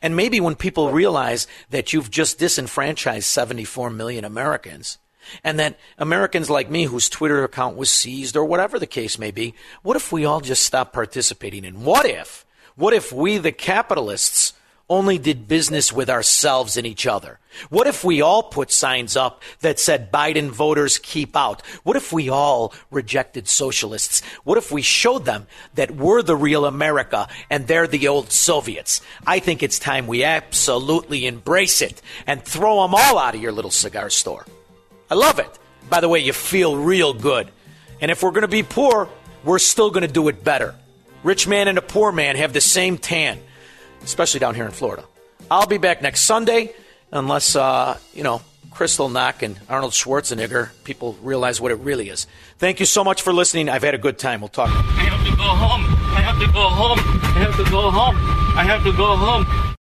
And maybe when people realize that you've just disenfranchised 74 million Americans, and that Americans like me, whose Twitter account was seized or whatever the case may be, what if we all just stop participating? And what if, what if we, the capitalists, only did business with ourselves and each other? What if we all put signs up that said Biden voters keep out? What if we all rejected socialists? What if we showed them that we're the real America and they're the old Soviets? I think it's time we absolutely embrace it and throw them all out of your little cigar store. I love it. By the way, you feel real good. And if we're going to be poor, we're still going to do it better. Rich man and a poor man have the same tan, especially down here in Florida. I'll be back next Sunday, unless, uh, you know, Kristallnacht and Arnold Schwarzenegger, people realize what it really is. Thank you so much for listening. I've had a good time. We'll talk. I have to go home. I have to go home. I have to go home. I have to go home.